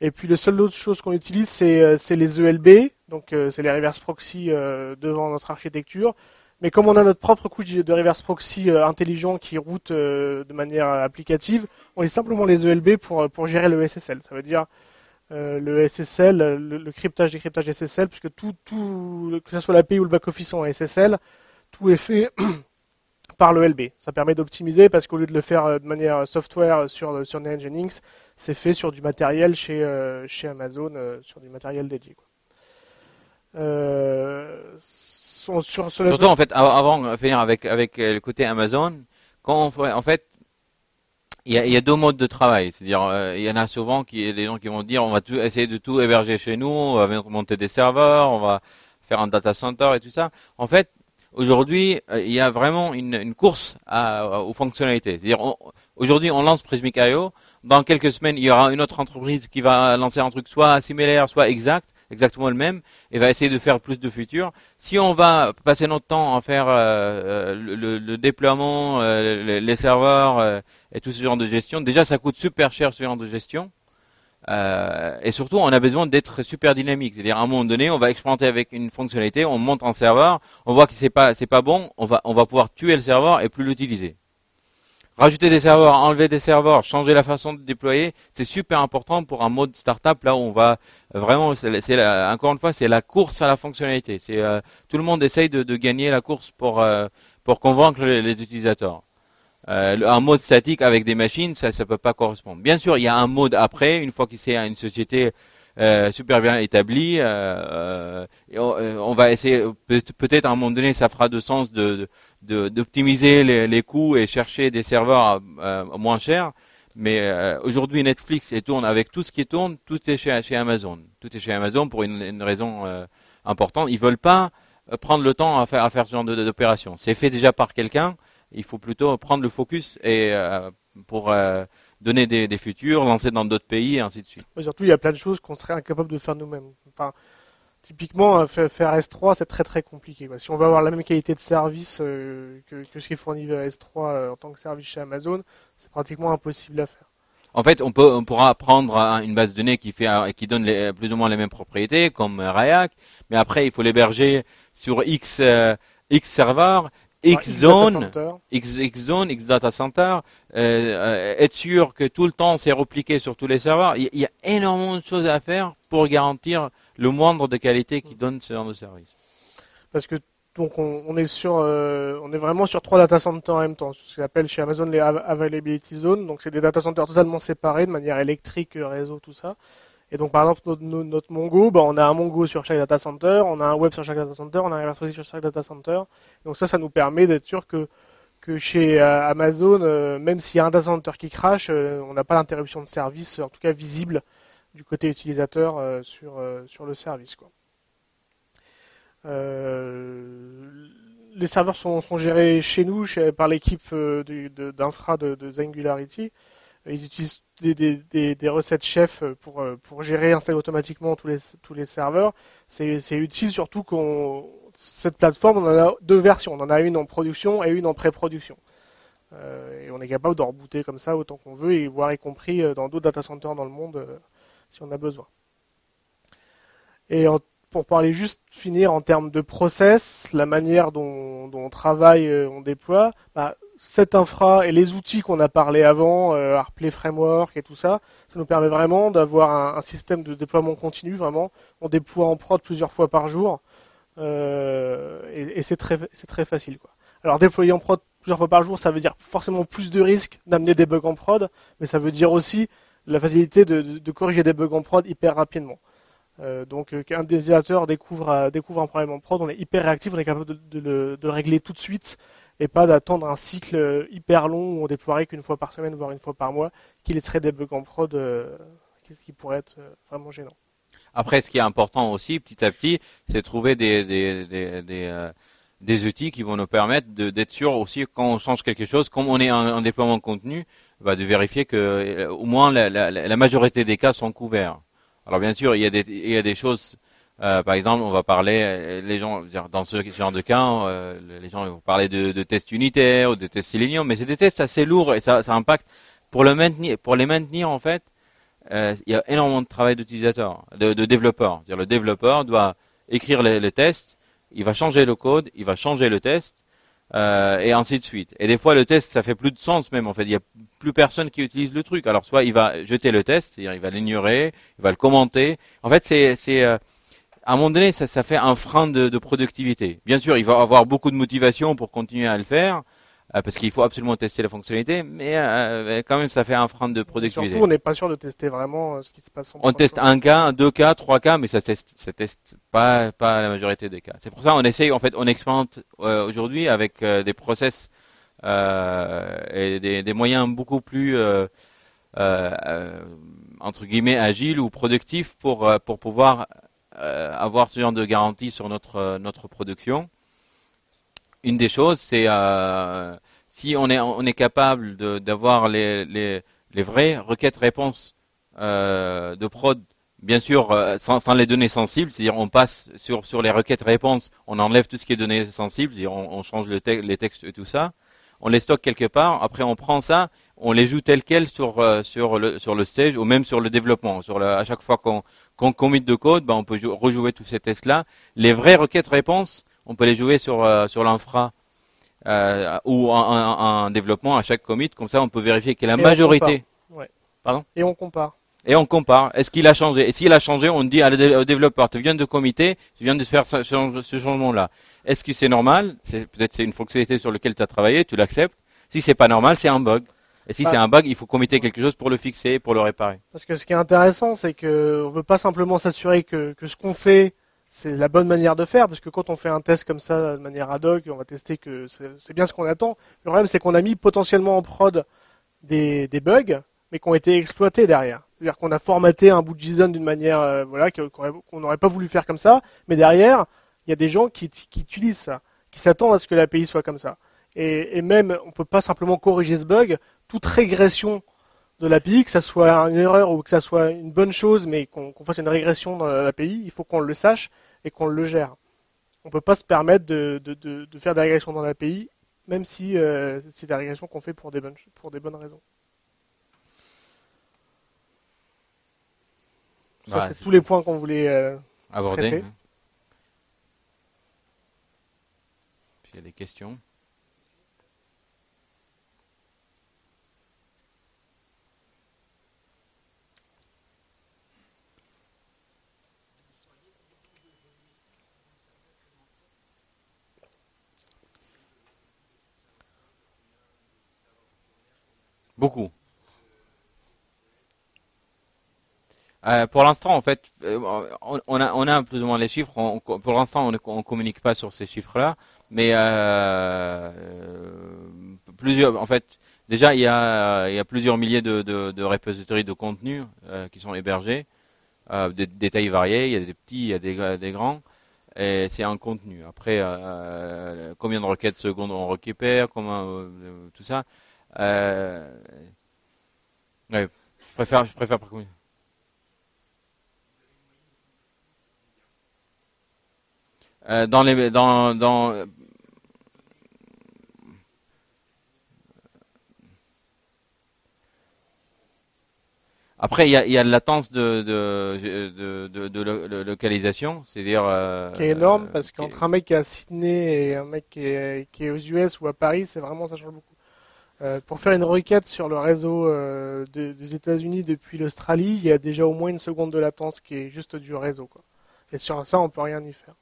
Et puis, la seule autre chose qu'on utilise, c'est, euh, les ELB, donc euh, c'est les reverse proxy euh, devant notre architecture. Mais comme on a notre propre couche de reverse proxy intelligent qui route de manière applicative, on utilise simplement les ELB pour, gérer le SSL. Ça veut dire le SSL, le, cryptage, décryptage SSL, puisque tout, que ce soit l'API ou le back-office en SSL, tout est fait par le LB. Ça permet d'optimiser parce qu'au lieu de le faire de manière software sur, sur Nginx, c'est fait sur du matériel chez, euh, chez Amazon, euh, sur du matériel dédié. Surtout en fait, avant de finir avec, avec le côté Amazon, quand on, en fait, il y, a, il y, a, deux modes de travail. C'est-à-dire, il y en a souvent qui, des gens qui vont dire, on va tout, essayer de tout héberger chez nous, on va monter des serveurs, on va faire un data center et tout ça. En fait, Aujourd'hui, euh, il y a vraiment une, une course à, aux fonctionnalités. C'est-à-dire, aujourd'hui, on lance Prismic.io. Dans quelques semaines, il y aura une autre entreprise qui va lancer un truc soit similaire, soit exact, exactement le même, et va essayer de faire plus de futurs. Si on va passer notre temps à faire euh, euh le, déploiement, euh, les, serveurs et tout ce genre de gestion, déjà ça coûte super cher ce genre de gestion. Et surtout, on a besoin d'être super dynamique. C'est-à-dire, à un moment donné, on va expérimenter avec une fonctionnalité, on monte un serveur, on voit que c'est pas, c'est pas bon, on va, on va pouvoir tuer le serveur et plus l'utiliser. Rajouter des serveurs, enlever des serveurs, changer la façon de déployer, c'est super important pour un mode startup là où on va vraiment, c'est encore une fois, c'est la course à la fonctionnalité. C'est euh, tout le monde essaye de, de, gagner la course pour euh, pour convaincre les utilisateurs. Euh, un mode statique avec des machines, ça ne peut pas correspondre. Bien sûr, il y a un mode après, une fois que c'est une société euh, super bien établie, euh, on, va essayer, peut-être à un moment donné, ça fera de sens de d'optimiser les, coûts et chercher des serveurs moins chers. Mais aujourd'hui, Netflix et tourne avec tout ce qui tourne, tout est chez, Amazon. Tout est chez Amazon pour une, raison importante. Ils veulent pas prendre le temps à faire, ce genre d'opération. C'est fait déjà par quelqu'un il faut plutôt prendre le focus et euh, pour euh, donner des, futurs, lancer dans d'autres pays et ainsi de suite. surtout, il y a plein de choses qu'on serait incapable de faire nous-mêmes. Typiquement, euh, faire S3, c'est très très compliqué. Si on veut avoir la même qualité de service que, que, ce qui est fourni à S3 en tant que service chez Amazon, c'est pratiquement impossible à faire. En fait, on peut, on pourra prendre une base de données qui fait, qui donne les, plus ou moins les mêmes propriétés, comme Rayak, mais après, il faut l'héberger sur X, X serveurs X zone, X, zone, X data center, euh, euh, être sûr que tout le temps c'est repliqué sur tous les serveurs. Il y, a énormément de choses à faire pour garantir le moindre de qualité qui donne ce genre de service. Parce que donc on, est sur, euh, on est vraiment sur trois data centers en même temps, ce qu'on appelle chez Amazon les availability zones. Donc c'est des data centers totalement séparés de manière électrique, réseau, tout ça. Et donc, par exemple, notre, Mongo, bah, on a un Mongo sur chaque data center, on a un web sur chaque data center, on a un reverse sur chaque data center. Donc ça, ça nous permet d'être sûr que, que chez euh, Amazon, euh, même s'il y a un data center qui crache, on n'a pas d'interruption de service, en tout cas visible, du côté utilisateur sur, sur le service. Quoi. les serveurs sont, gérés chez nous par l'équipe d'infra de, de. Ils utilisent des, des, recettes chefs pour, pour gérer, installer automatiquement tous les, tous les serveurs. C'est utile surtout qu'on cette plateforme, on en a deux versions. On en a une en production et une en pré-production. Euh, et on est capable de rebooter comme ça autant qu'on veut, et voire y compris euh, dans d'autres data centers dans le monde euh, si on a besoin. Et pour parler juste finir en termes de process, la manière dont, on travaille, on déploie, bah, cette infra et les outils qu'on a parlé avant, AirPlay Framework et tout ça, ça nous permet vraiment d'avoir un, système de déploiement continu. Vraiment, on déploie en prod plusieurs fois par jour. Euh, et, c'est très, facile. Alors déployer en prod plusieurs fois par jour, ça veut dire forcément plus de risques d'amener des bugs en prod, mais ça veut dire aussi la facilité de, corriger des bugs en prod hyper rapidement. Euh, donc euh, qu'un utilisateur découvre, découvre un problème en prod, on est hyper réactif, on est capable de, le, régler tout de suite et pas d'attendre un cycle hyper long où on déploierait qu'une fois par semaine, voire une fois par mois, qui laisserait des bugs en prod qui pourrait être vraiment gênant. Après, ce qui est important aussi, petit à petit, c'est trouver des, euh, outils qui vont nous permettre d'être sûr aussi quand on change quelque chose, comme on est en, déploiement de contenu, bah, de vérifier que euh, au moins la, la, la, majorité des cas sont couverts. Alors bien sûr, il y a des, il y a des choses. Euh, par exemple, on va parler, euh, les gens, dans ce genre de cas, euh, les gens vont parler de, de, tests unitaires ou de tests Selenium, mais c'est des tests assez lourds et ça, ça impacte pour le maintenir, pour les maintenir en fait euh, il y a énormément de travail d'utilisateur, de, de développeur. le développeur doit écrire les, tests, il va changer le code, il va changer le test, euh, et ainsi de suite. Et des fois, le test, ça fait plus de sens même. En fait, il n'y a plus personne qui utilise le truc. Alors, soit il va jeter le test, c'est-à-dire il va l'ignorer, il va le commenter. En fait, c'est, c'est euh, à un moment donné, ça, ça fait un frein de, de, productivité. Bien sûr, il va avoir beaucoup de motivation pour continuer à le faire, parce qu'il faut absolument tester la fonctionnalité, mais euh, quand même ça fait un frein de productivité. Surtout, on n'est pas sûr de tester vraiment euh, ce qui se passe. En on teste un cas, deux cas, trois cas, mais ça teste, ça teste pas, pas la majorité des cas. C'est pour ça qu'on essaye, en fait, on expérimente aujourd'hui avec des process et des, des, moyens beaucoup plus entre guillemets agiles ou productifs pour pour pouvoir avoir ce genre de garantie sur notre notre production une des choses, c'est euh, si on est, on est capable d'avoir les, les, vraies requêtes-réponses euh, de prod, bien sûr, euh, sans, les données sensibles, c'est-à-dire on passe sur, sur les requêtes-réponses, on enlève tout ce qui est données sensibles, on, change le les textes et tout ça, on les stocke quelque part, après on prend ça, on les joue tel quel sur, sur, le, sur le stage ou même sur le développement. À chaque fois qu'on qu'on commit de code, ben on peut rejouer tous ces tests-là. Les vraies requêtes-réponses, on peut les jouer sur, euh, sur l'infra euh, ou en, développement à chaque commit. Comme ça, on peut vérifier que la majorité. Pardon Et on compare. Et on compare. Est-ce qu'il a changé? Et s'il a changé, on dit au développeur, tu viens de commiter, tu viens de faire ce, changement-là. Est-ce que c'est normal? C'est peut-être c'est une fonctionnalité sur laquelle tu as travaillé, tu l'acceptes. Si c'est pas normal, c'est un bug. Et si bah. c'est un bug, il faut committer quelque chose pour le fixer, pour le réparer. Parce que ce qui est intéressant, c'est que on veut pas simplement s'assurer que, que ce qu'on fait c'est la bonne manière de faire, parce que quand on fait un test comme ça de manière ad hoc, on va tester que c'est bien ce qu'on attend. Le problème, c'est qu'on a mis potentiellement en prod des, bugs, mais qui ont été exploités derrière. C'est-à-dire qu'on a formaté un bout de JSON d'une manière euh, voilà, qu'on n'aurait pas voulu faire comme ça, mais derrière, il y a des gens qui, utilisent ça, qui s'attendent à ce que l'API soit comme ça. Et, même, on peut pas simplement corriger ce bug. Toute régression de l'API, que ça soit une erreur ou que ça soit une bonne chose, mais qu'on fasse une régression dans l'API, il faut qu'on le sache et qu'on le gère. On ne peut pas se permettre de, faire des régressions dans l'API, même si euh, c'est des régressions qu'on fait pour des, bonnes, pour des bonnes raisons. c'est tous les points qu'on voulait euh, aborder. Traiter. il y a des questions. Beaucoup. Euh, pour l'instant, en fait, euh, on, a, on plus ou moins les chiffres. pour l'instant, on ne communique pas sur ces chiffres-là, mais euh, plusieurs. En fait, déjà, il y a, plusieurs milliers de, de, de repositories contenu qui sont hébergés. des détails variés, il y a des petits, il y a des, grands, et c'est un contenu. Après, combien de requêtes secondes on récupère, comment tout ça. Euh, ouais, je préfère, je préfère par dans les dans dans Après, il y a, y a la latence de, de, de, de, localisation, c'est-à-dire... Euh, qui est énorme, euh, parce qu'entre un mec qui est à Sydney et un mec qui est, qui est aux US ou à Paris, c'est vraiment, ça change beaucoup. Euh, pour faire une requête sur le réseau euh, des États-Unis depuis l'Australie, il y a déjà au moins une seconde de latence qui est juste du réseau. Quoi. Et sur ça, on peut rien y faire.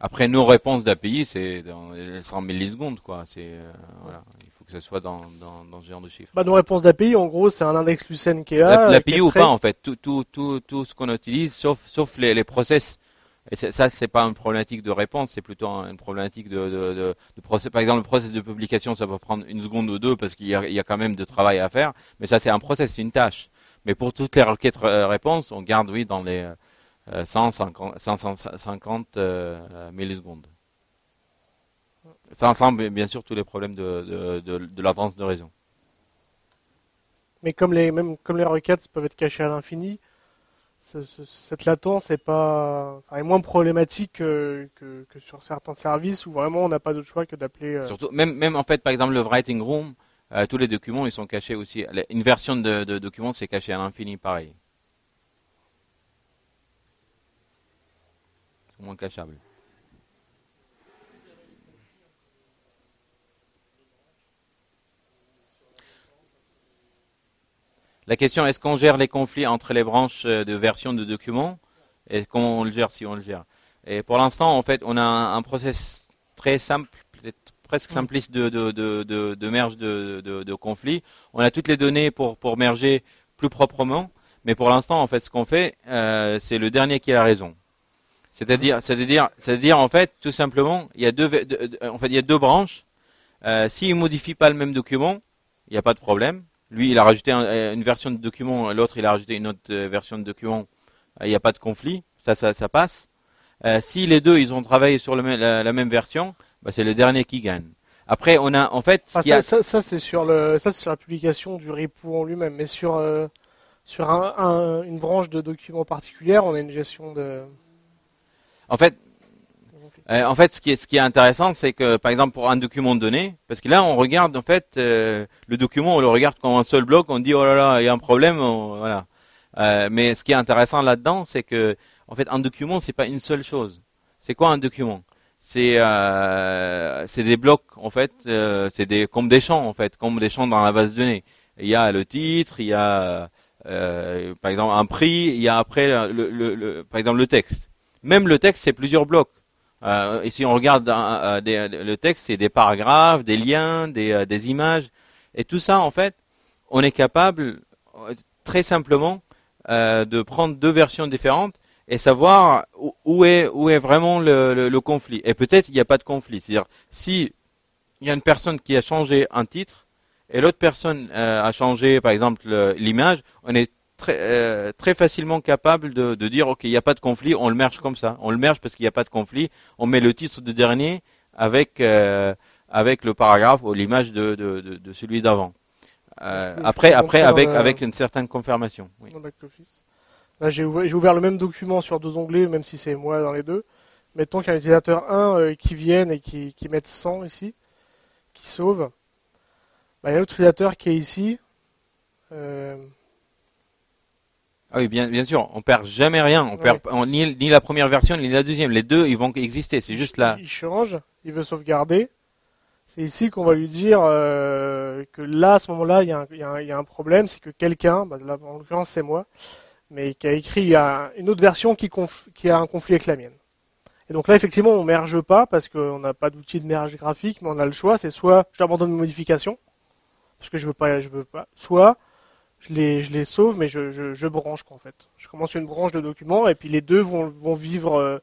Après, nos réponses d'API, c'est dans 100 millisecondes, quoi. C'est euh, voilà que ce soit dans, dans, ce genre de chiffres. Bah, nos réponses d'API, en gros, c'est un index Lucene qui est là. L'API ou pas, en fait, tout, tout, tout, tout ce qu'on utilise, sauf, sauf les, les process. Et ça, c'est pas une problématique de réponse, c'est plutôt une problématique de, de. Par exemple, le process de publication, ça peut prendre une seconde ou deux parce qu'il y a, quand même de travail à faire. Mais ça, c'est un process, c'est une tâche. Mais pour toutes les requêtes euh, réponses, on garde, oui, dans les 150, 150 euh, millisecondes. Ça ensemble, bien sûr, tous les problèmes de, de, de, l'avance de réseau. Mais comme les, même comme les requêtes peuvent être cachées à l'infini, cette latence est, pas, est moins problématique que, sur certains services où vraiment on n'a pas d'autre choix que d'appeler. Euh, Surtout, même, même en fait, par exemple, le Writing Room, euh, tous les documents ils sont cachés aussi. Une version de, de document c'est caché à l'infini, pareil. moins cachable. La question, est-ce qu'on gère les conflits entre les branches euh, de version de documents? Et comment on le gère si on le gère? Et pour l'instant, en fait, on a un, process très simple, peut-être presque simpliste de, de, de, de, merge de, de, conflits. On a toutes les données pour, pour merger plus proprement, mais pour l'instant, en fait, ce qu'on fait, euh, c'est le dernier qui a la raison. C'est-à-dire, c'est-à-dire, c'est-à-dire, en fait, tout simplement, il y a deux, en fait, il y a deux branches. Euh, S'ils modifient pas le même document, il n'y a pas de problème. Lui, il a rajouté euh, une version de document, l'autre, il a rajouté une autre euh, version de document. Euh, il n'y a pas de conflit, ça, ça, ça passe. si les deux, ils ont travaillé sur le, la, même version, bah, c'est le dernier qui gagne. Après, on a en fait. Ah, ça, ça, c'est sur le, ça c'est sur la publication du repo en lui-même, mais sur sur un, une branche de document particulière, on a une gestion de. En fait, euh, en fait, ce qui est, ce qui est intéressant, c'est que, par exemple, pour un document donné, parce que là, on regarde, en fait, euh, le document, on le regarde comme un seul bloc, on dit, oh là là, il y a un problème, voilà. Euh, mais ce qui est intéressant là-dedans, c'est que, en fait, un document, c'est pas une seule chose. C'est quoi un document? C'est c'est des blocs, en fait, c'est des comme des champs, en fait, comme des champs dans la base de données. Il y a le titre, il y a, par exemple, un prix, il y a après, par exemple, le texte. Même le texte, c'est plusieurs blocs. Euh, et si on regarde euh, le texte, c'est des paragraphes, des liens, des, euh, images, et tout ça, en fait, on est capable très simplement de prendre deux versions différentes et savoir où, est où est vraiment le, le, conflit. Et peut-être il n'y a pas de conflit. C'est-à-dire si il y a une personne qui a changé un titre et l'autre personne a changé, par exemple, l'image, on est très, euh, très facilement capable de, de dire ok il n'y a pas de conflit, on le merge comme ça, on le merge parce qu'il n'y a pas de conflit, on met le titre de dernier avec euh, avec le paragraphe ou l'image de, de, de, celui d'avant. Euh, après après avec avec une certaine confirmation. Oui. Là j'ai ouvert, ouvert, le même document sur deux onglets même si c'est moi dans les deux. Mettons qu'il y a un utilisateur 1 qui vienne et qui, qui mette 100 ici, qui sauve. Bah, il y a un autre utilisateur qui est ici. Euh, ah oui, bien, bien sûr, on perd jamais rien. On perd ni, ni, la première version ni la deuxième. Les deux, ils vont exister. C'est juste là. Il change, il veut sauvegarder. C'est ici qu'on va lui dire euh, que là, à ce moment-là, il y, y, a un problème, c'est que quelqu'un, bah, là, en l'occurrence c'est moi, mais qui a écrit une autre version qui, qui a un conflit avec la mienne. Et donc là, effectivement, on merge pas parce qu'on n'a pas d'outil de merge graphique, mais on a le choix. C'est soit j'abandonne mes modifications parce que je veux pas, je veux pas, soit je les, je les sauve, mais je, je, je branche quoi, en fait. Je commence une branche de documents et puis les deux vont, vont vivre euh,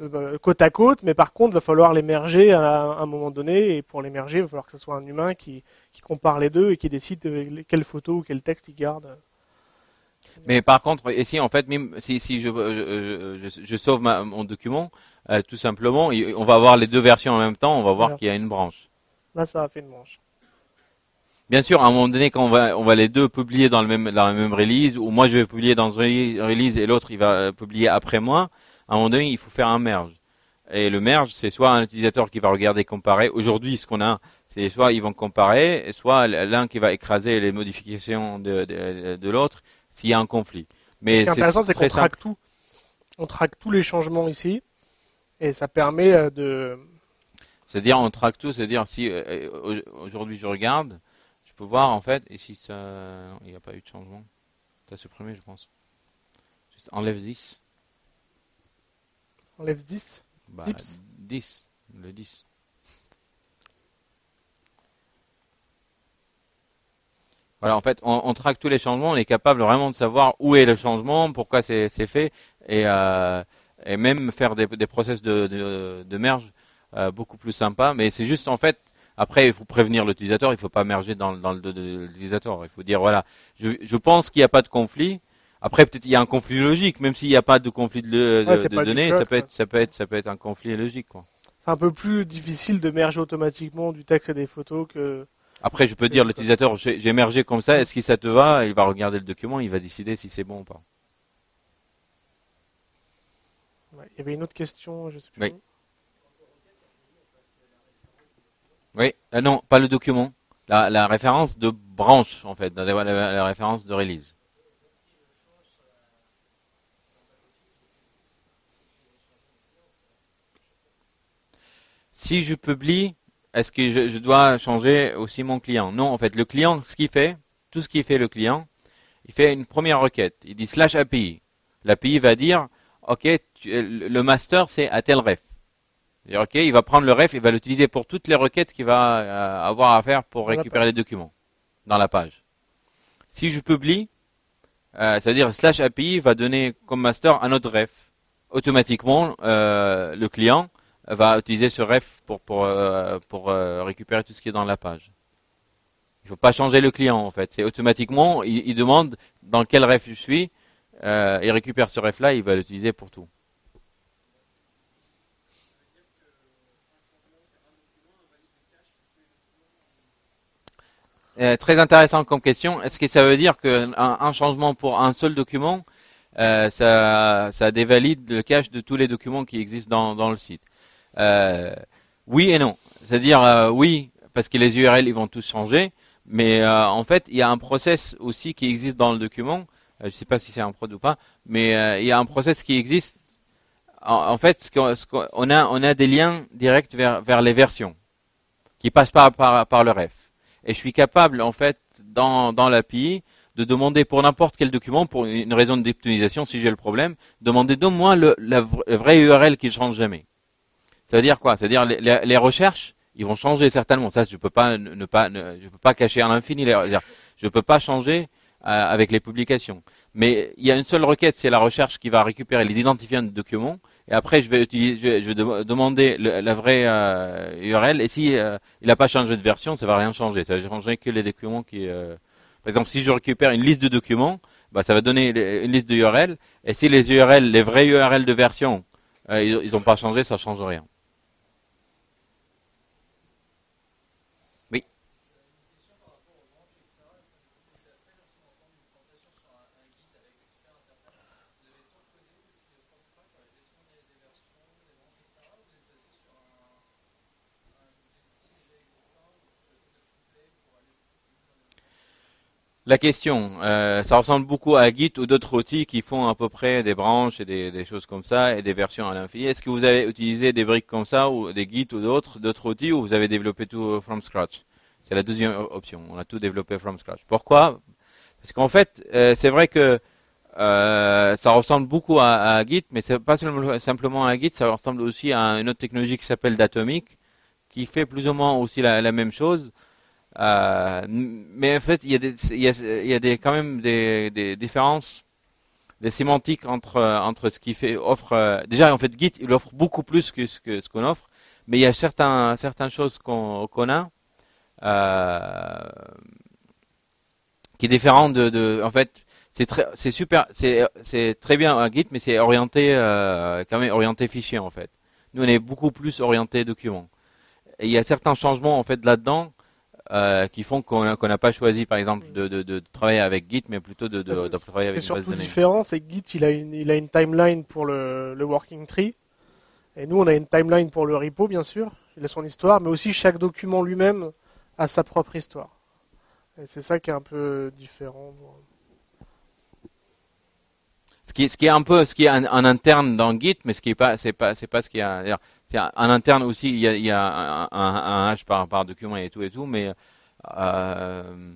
euh, côte à côte, mais par contre, il va falloir les merger à, un moment donné et pour les merger, il va falloir que ce soit un humain qui, qui compare les deux et qui décide quelle photo ou quel texte il garde, Mais par contre, ici, en fait, même si, si je, euh, je, je, sauve ma, mon document, euh, tout simplement, on va avoir les deux versions en même temps, on va voir qu'il y a une branche. Là, ça a fait une branche. Bien sûr, à un moment donné, quand on va, on va les deux publier dans, le même, dans la même release, ou moi je vais publier dans une release et l'autre il va euh, publier après moi, à un moment donné, il faut faire un merge. Et le merge, c'est soit un utilisateur qui va regarder comparer. Aujourd'hui, ce qu'on a, c'est soit ils vont comparer, soit l'un qui va écraser les modifications de, de, de l'autre s'il y a un conflit. Mais ce qui est intéressant, c'est qu'on traque tout. On traque tous les changements ici, et ça permet euh, de. C'est-à-dire, on traque tout, c'est-à-dire si euh, aujourd'hui je regarde, peux voir en fait, et si ça, il n'y a pas eu de changement, tu as supprimé, je pense. Juste enlève 10. Enlève 10 bah, 10, le 10. Voilà, en fait, on, traque tous les changements, on est capable vraiment de savoir où est le changement, pourquoi c'est fait, et, euh, et, même faire des, des process de, de, de merge euh, beaucoup plus sympa. Mais c'est juste, en fait, après, il faut prévenir l'utilisateur, il ne faut pas merger dans, dans le dos de l'utilisateur. Il faut dire, voilà, je, je pense qu'il n'y a pas de conflit. Après, peut-être il y a un conflit logique, même s'il n'y a pas de conflit de, de, données, ça peut être, ça peut être, ça peut être un conflit logique, quoi. C'est un peu plus difficile de merger automatiquement du texte et des photos que après, je peux dire l'utilisateur, j'ai mergé comme ça, est-ce que ça te va? Il va regarder le document, il va décider si c'est bon ou pas. il y avait une autre question, je sais plus. Oui. Oui, euh, non, pas le document. La, référence de branche, en fait, la référence de release. Si je publie est-ce que je, dois changer aussi mon client? Non, en fait, le client, ce qu'il fait, tout ce qu'il fait le client, il fait une première requête. Il dit slash API. L'API va dire, OK, le master, c'est à tel ref. Il OK, il va prendre le ref, il va l'utiliser pour toutes les requêtes qu'il va euh, avoir à faire pour récupérer les documents dans la page. Si je publie, euh, c'est-à-dire slash API va donner comme master un autre ref. Automatiquement, euh, le client va utiliser ce ref pour, pour, pour récupérer tout ce qui est dans la page. Il ne faut pas changer le client en fait. C'est automatiquement, il, demande dans quel ref je suis, il récupère ce ref là, il va l'utiliser pour tout. Très intéressant comme question. Est-ce que ça veut dire qu'un un changement pour un seul document, ça, ça dévalide le cache de tous les documents qui existent dans, dans le site? Euh, oui et non. C'est-à-dire euh, oui, parce que les URL ils vont tous changer, mais euh, en fait il y a un process aussi qui existe dans le document. je ne sais pas si c'est un prod ou pas, mais il y a un process qui existe. En, fait, ce on, a, on a des liens directs vers, vers les versions qui passent par, par, par le ref. Et je suis capable, en fait, dans, dans l'API, de demander pour n'importe quel document, pour une raison d'optimisation, si j'ai le problème, demander donne-moi le, la vraie URL qui ne change jamais. Ça veut dire quoi? Ça veut dire les, les, recherches, ils vont changer certainement. Ça, je peux pas ne, pas, je peux pas cacher à l'infini. Je peux pas changer euh, avec les publications. Mais il y a une seule requête, c'est la recherche qui va récupérer les identifiants de documents. Et après, je vais utiliser, je vais, demander la vraie URL. Euh, et si euh, il n'a pas changé de version, ça va rien changer. Ça va changer que les documents qui. par exemple, si je récupère une liste de documents, bah, ça va donner une liste de URL. Et si les URL, les vraies URL de version, ils n'ont pas changé, ça change rien. La question, euh, ça ressemble beaucoup à Git ou d'autres outils qui font à peu près des branches et des, choses comme ça et des versions à l'infini. Est-ce que vous avez utilisé des briques comme ça ou des Git ou d'autres d'autres outils ou vous avez développé tout from scratch? C'est la deuxième option. On a tout développé from scratch. Pourquoi? Parce qu'en fait, euh, c'est vrai que euh, ça ressemble beaucoup à, Git, mais c'est pas simplement à Git, ça ressemble aussi à une autre technologie qui s'appelle Datomic, qui fait plus ou moins aussi la même chose. Euh, mais en fait, il y a, des, il y a, des, quand même des, des, différences, des sémantiques entre, entre ce qui fait offre. Euh, déjà, en fait, Git, il offre beaucoup plus que ce qu'on offre, mais il y a certains, certaines choses qu'on qu'on a euh, qui est différent de, de, en fait, c'est très, c'est super, c'est, c'est très bien un Git, mais c'est orienté, euh, quand même orienté fichier en fait. Nous, on est beaucoup plus orienté document. Il y a certains changements en fait là-dedans euh, qui font qu'on n'a pas choisi, par exemple, de, de, de, travailler avec Git, mais plutôt de, de, de travailler avec une base de données. différent, c'est que Git, il a une, il a une timeline pour le, le working tree, et nous, on a une timeline pour le repo, bien sûr. Il a son histoire, mais aussi chaque document lui-même a sa propre histoire. Et c'est ça qui est un peu différent. Ce qui, est, un peu, ce qui est en, interne dans Git, mais ce qui est pas, c'est pas, c'est pas ce qui est, c'est en interne aussi. Il y a, un, hash par, par document et tout et tout, mais euh,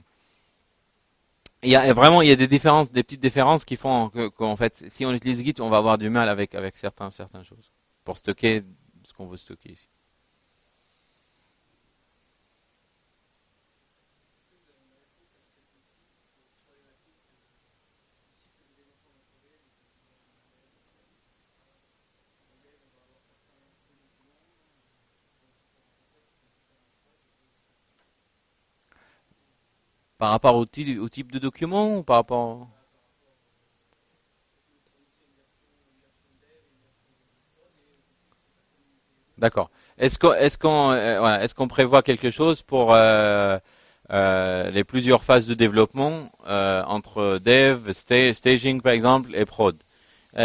il y a vraiment, il y a des différences, des petites différences qui font qu'en fait, si on utilise Git, on va avoir du mal avec avec certains certaines choses pour stocker ce qu'on veut stocker ici. Par rapport au, type de document ou par rapport D'accord. Est-ce euh, est qu'on prévoit quelque chose pour euh, euh, les plusieurs phases de développement entre dev, staging par exemple et prod?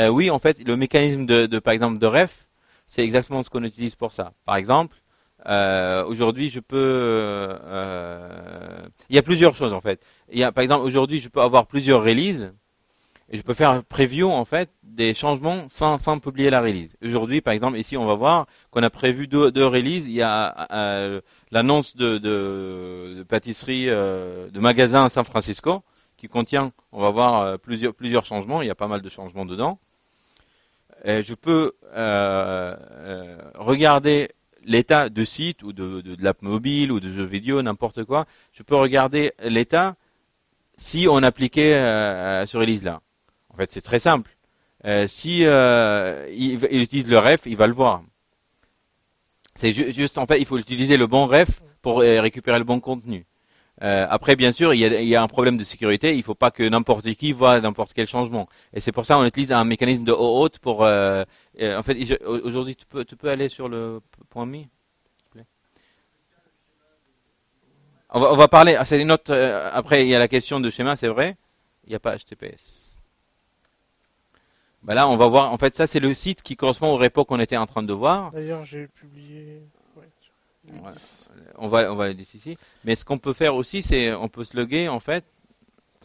Oui, en fait, le mécanisme de par exemple de ref, c'est exactement ce qu'on utilise pour ça. Par exemple, aujourd'hui, je peux, il y a plusieurs choses en fait. Il y a, par exemple, aujourd'hui, je peux avoir plusieurs releases et je peux faire un preview en fait des changements sans, sans publier la release. Aujourd'hui, par exemple, ici, on va voir qu'on a prévu deux, releases. Il y a euh, l'annonce de, pâtisserie euh, de magasin à San Francisco qui contient, on va voir euh, plusieurs plusieurs changements. Il y a pas mal de changements dedans. Je peux euh, euh, regarder l'état de site ou de, l'app mobile ou de jeux vidéo, n'importe quoi. Je peux regarder l'état si on appliquait ce release là. En fait, c'est très simple. Euh, si euh, il, utilise le ref, il va le voir. C'est juste en fait, il faut utiliser le bon ref pour euh, récupérer le bon contenu. Après, bien sûr, il y, a, un problème de sécurité. Il ne faut pas que n'importe qui voit n'importe quel changement. Et c'est pour ça qu'on utilise un mécanisme de OAuth pour. en fait, aujourd'hui, tu peux, tu peux aller sur le point mi. On va, parler. Ah, c'est une autre. après, il y a la question de schéma, c'est vrai? Il n'y a pas HTTPS. Bah là, on va voir. En fait, ça, c'est le site qui correspond au repo qu'on était en train de voir. D'ailleurs, j'ai publié. On va, on va aller ici. Mais ce qu'on peut faire aussi, c'est, on peut se loguer en fait.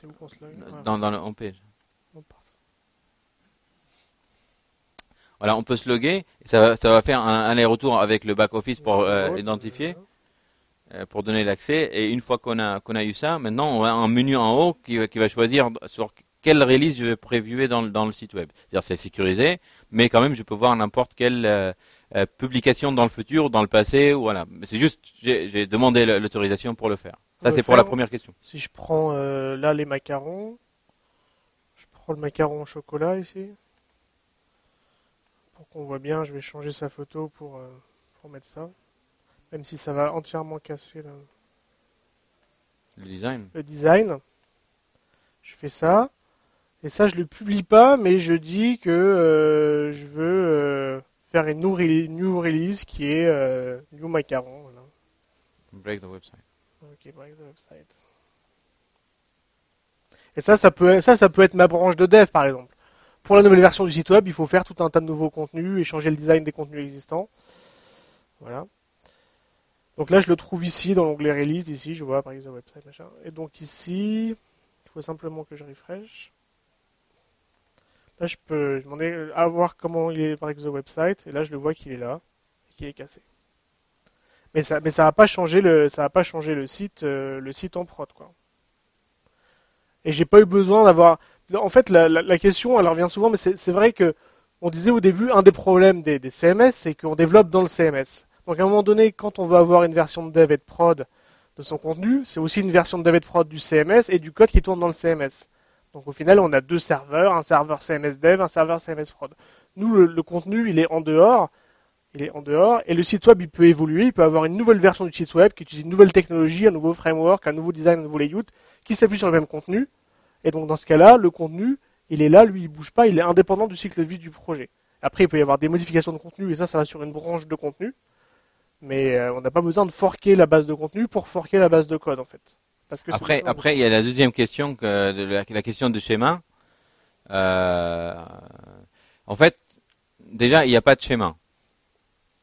C'est où qu'on se logue dans, dans le homepage. Voilà, on peut se loguer. Et ça, va, ça va faire un, aller-retour avec le back office pour euh, identifier, euh, pour donner l'accès. Et une fois qu'on a qu'on a eu ça, maintenant on a un menu en haut qui, qui va choisir sur quelle release je vais prévuer dans, dans le site web. C'est-à-dire c'est sécurisé, mais quand même je peux voir n'importe quelle euh, euh, publication dans le futur, dans le passé, voilà. C'est juste j'ai demandé l'autorisation pour le faire. Ça c'est pour la première question. Si je prends euh, là les macarons, je prends le macaron au chocolat ici. Pour qu'on voit bien, je vais changer sa photo pour, pour mettre ça. Même si ça va entièrement casser le design. Le design. Je fais ça. Et ça, je le publie pas, mais je dis que euh, je veux euh, faire une new, release qui est euh, New Macaron. Break the website. Ok, break the website. Et ça, ça peut, ça, ça peut être ma branche de dev, par exemple. Pour la nouvelle version du site web, il faut faire tout un tas de nouveaux contenus et changer le design des contenus existants. Voilà. Donc là, je le trouve ici dans l'onglet release, ici, je vois, break the website, machin. Et donc ici, il faut simplement que je refresh. Là, je peux demander à voir comment il est par exemple the website, et là, je le vois qu'il est là, et qu'il est cassé. Mais ça, mais ça va pas changer le, ça va pas changer le site, euh, le site en prod, quoi. Et j'ai pas eu besoin d'avoir. En fait, la, question, elle revient souvent, mais c'est vrai que on disait au début, un des problèmes des, des CMS, c'est qu'on développe dans le CMS. Donc à un moment donné, quand on veut avoir une version de dev et de prod de son contenu, c'est aussi une version de dev et de prod du CMS et du code qui tourne dans le CMS. Donc au final, on a deux serveurs, un serveur CMS Dev, un serveur CMS Prod. Nous, le, contenu, il est en dehors. Et le site web, il peut évoluer. Il peut avoir une nouvelle version du site web qui utilise une nouvelle technologie, un nouveau framework, un nouveau design, un nouveau layout, qui s'appuie sur le même contenu. Et donc dans ce cas-là, le contenu, il est là, lui, il bouge pas, il est indépendant du cycle de vie du projet. Après, il peut y avoir des modifications de contenu, et ça, ça va sur une branche de contenu. Mais euh, on n'a pas besoin de forquer la base de contenu pour forquer la base de code, en fait. Parce que après, après, il y a la deuxième question, que, la, la question de schéma. Euh, en fait, déjà, il n'y a pas de schéma.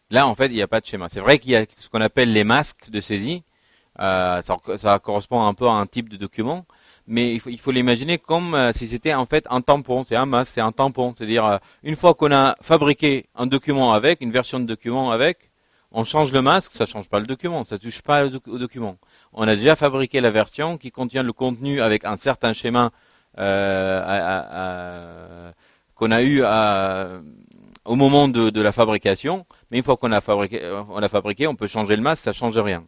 Là, en fait, il n'y a pas de schéma. C'est vrai qu'il y a ce qu'on appelle les masques de saisie. Euh, ça, ça, correspond un peu à un type de document, mais il faut, il faut l'imaginer comme euh, si c'était en fait un tampon. C'est un masque, c'est un tampon. C'est-à-dire, euh, une fois qu'on a fabriqué un document avec, une version de document avec, on change le masque, ça change pas le document, ça touche pas au document. On a déjà fabriqué la version qui contient le contenu avec un certain schéma euh, qu'on a eu au moment de, la fabrication. Mais une fois qu'on a fabriqué, on a fabriqué, on peut changer le masque, ça change rien.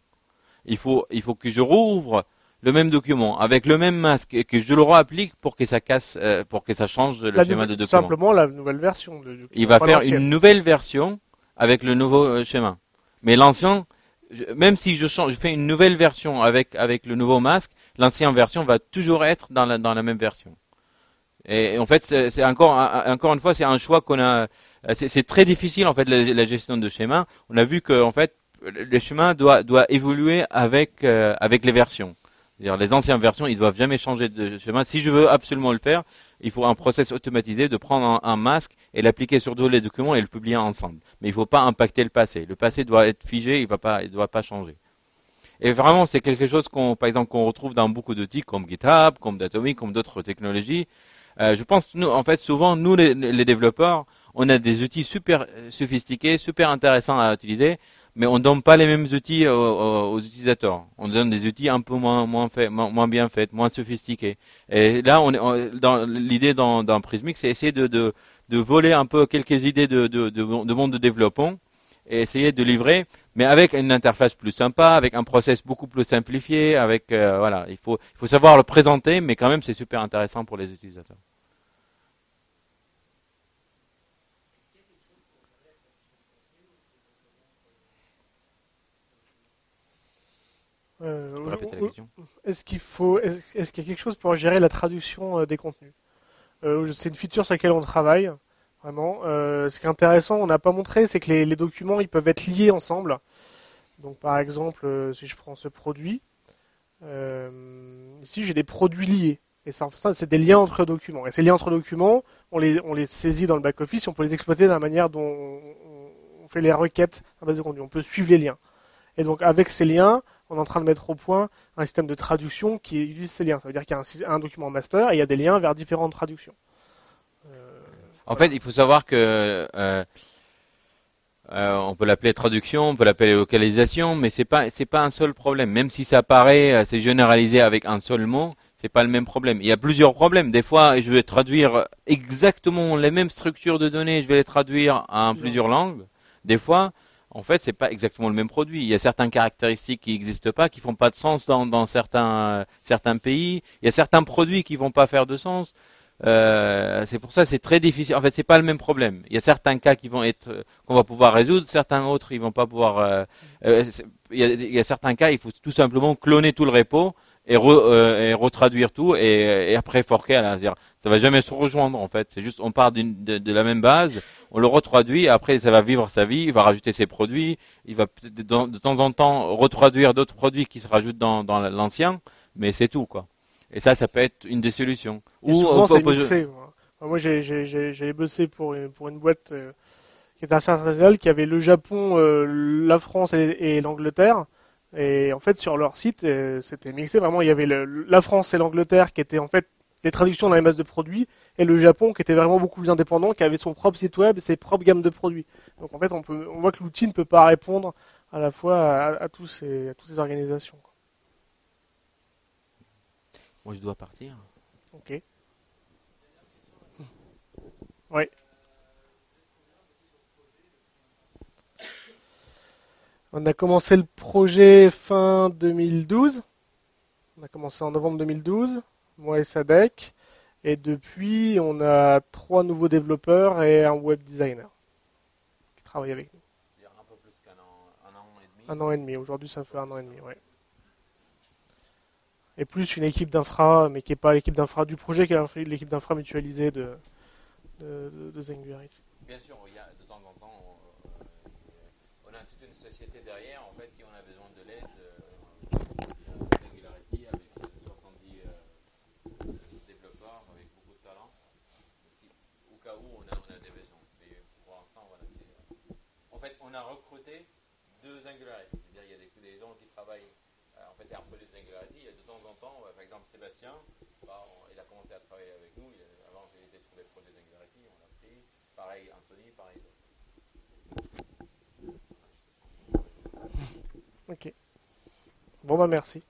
Il faut, il faut que je rouvre le même document avec le même masque et que je le réapplique pour que ça casse, euh, pour que ça change le schéma de document. Simplement la nouvelle version. De, il va faire une nouvelle version avec le nouveau euh, schéma. Mais l'ancien, même si je fais une nouvelle version avec le nouveau masque, l'ancienne version va toujours être dans la même version. Et, en fait, c'est encore une fois, c'est un choix qu'on a. C'est très difficile en fait la, gestion de schéma. On a vu que en fait le schéma doit évoluer avec euh, les versions. les anciennes versions, ils doivent jamais changer de schéma. Si je veux absolument le faire, il faut un process automatisé de prendre un, masque et l'appliquer sur tous les documents et le publier ensemble. Mais il ne faut pas impacter le passé. Le passé doit être figé, il ne doit pas changer. Et vraiment, c'est quelque chose qu'on, par exemple, qu'on retrouve dans beaucoup d'outils comme GitHub, comme Datomic, comme d'autres technologies. Euh, je pense, nous, en fait, souvent, nous, les, les, développeurs, on a des outils super sophistiqués, super intéressants à utiliser, mais on ne donne pas les mêmes outils aux, utilisateurs. On donne des outils un peu moins moins, fait, moins, bien faits, moins sophistiqués. Et là, on, dans l'idée dans, dans Prismic, c'est essayer de, de, de, voler un peu quelques idées de, de, de, monde de développement et essayer de livrer, mais avec une interface plus sympa, avec un process beaucoup plus simplifié, avec euh, voilà, il faut il faut savoir le présenter, mais quand même c'est super intéressant pour les utilisateurs. Euh, est-ce qu'il faut, est-ce qu'il y a quelque chose pour gérer la traduction euh, des contenus euh, C'est une feature sur laquelle on travaille vraiment. ce qui est intéressant, on n'a pas montré, c'est que les, documents ils peuvent être liés ensemble. Donc par exemple, si je prends ce produit, ici j'ai des produits liés. Et ça, c'est des liens entre documents. Et ces liens entre documents, on les, on les saisit dans le back-office et on peut les exploiter de la manière dont on, fait les requêtes à base de contenu. On peut suivre les liens. Et donc avec ces liens, on est en train de mettre au point un système de traduction qui utilise ces liens. Ça veut dire qu'il y a un, document master et il y a des liens vers différentes traductions. Euh, en fait, il faut savoir que euh, euh, on peut l'appeler traduction, on peut l'appeler localisation, mais c'est pas c'est pas un seul problème. Même si ça paraît c'est généralisé avec un seul mot, c'est pas le même problème. Il y a plusieurs problèmes. Des fois, je vais traduire exactement les mêmes structures de données, je vais les traduire en plusieurs langues. Des fois, en fait, c'est pas exactement le même produit. Il y a certaines caractéristiques qui n'existent pas, qui font pas de sens dans, certains pays. Il y a certains produits qui vont pas faire de sens. Euh, c'est pour ça c'est très difficile. En fait, c'est pas le même problème. Il y a certains cas qui vont être qu'on va pouvoir résoudre, certains autres ils vont pas pouvoir. Euh, euh, il, y a, certains cas, il faut tout simplement cloner tout le repo et, et retraduire tout et, après forquer à la. Ça va jamais se rejoindre en fait. C'est juste on part de, de, la même base on le retraduit, après ça va vivre sa vie, il va rajouter ses produits, il va de, de temps en temps retraduire d'autres produits qui se rajoutent dans, l'ancien, mais c'est tout quoi. Et ça, ça peut être une des solutions. Ou souvent, c'est mixé. Moi, j'ai bossé pour une, pour une boîte euh, qui était internationale, qui avait le Japon, euh, la France et, l'Angleterre. Et en fait, sur leur site, euh, c'était mixé. Vraiment, il y avait la France et l'Angleterre qui étaient en fait les traductions dans les masses de produits, et le Japon qui était vraiment beaucoup plus indépendant, qui avait son propre site web et ses propres gammes de produits. Donc en fait, on, peut, on voit que l'outil ne peut pas répondre à la fois à, tous ces, à toutes ces organisations. Moi, je dois partir. Ok. Oui. On a commencé le projet fin 2012. On a commencé en novembre 2012 moi et Sadek. Et depuis, on a trois nouveaux développeurs et un web designer qui travaillent avec nous. Un peu plus qu'un an, et demi. Un an et demi. Aujourd'hui, ça fait un an et demi, oui. et plus une équipe d'infra, mais qui n'est pas l'équipe d'infra du projet, qui est l'équipe d'infra mutualisée de, de, de, de Singularity. Bien sûr, il y a de temps en temps, euh, on a toute une société derrière, en fait, si on a besoin de l'aide, euh, Singularity avec 70 euh, développeurs, avec beaucoup de talent, si, au cas où on a, on a des besoins. Mais pour l'instant, voilà, c'est, en fait, on a recruté deux Singularity, c'est-à-dire il y a des, des gens qui travaillent, euh, en fait, c'est un peu des Singularity, il y a de temps en temps, euh, par exemple, Sébastien, bah, il a commencé à travailler avec nous, il avant j'étais sur les projets Singularity, on l'a pris, pareil Anthony, pareil. Ok. Bon bah merci.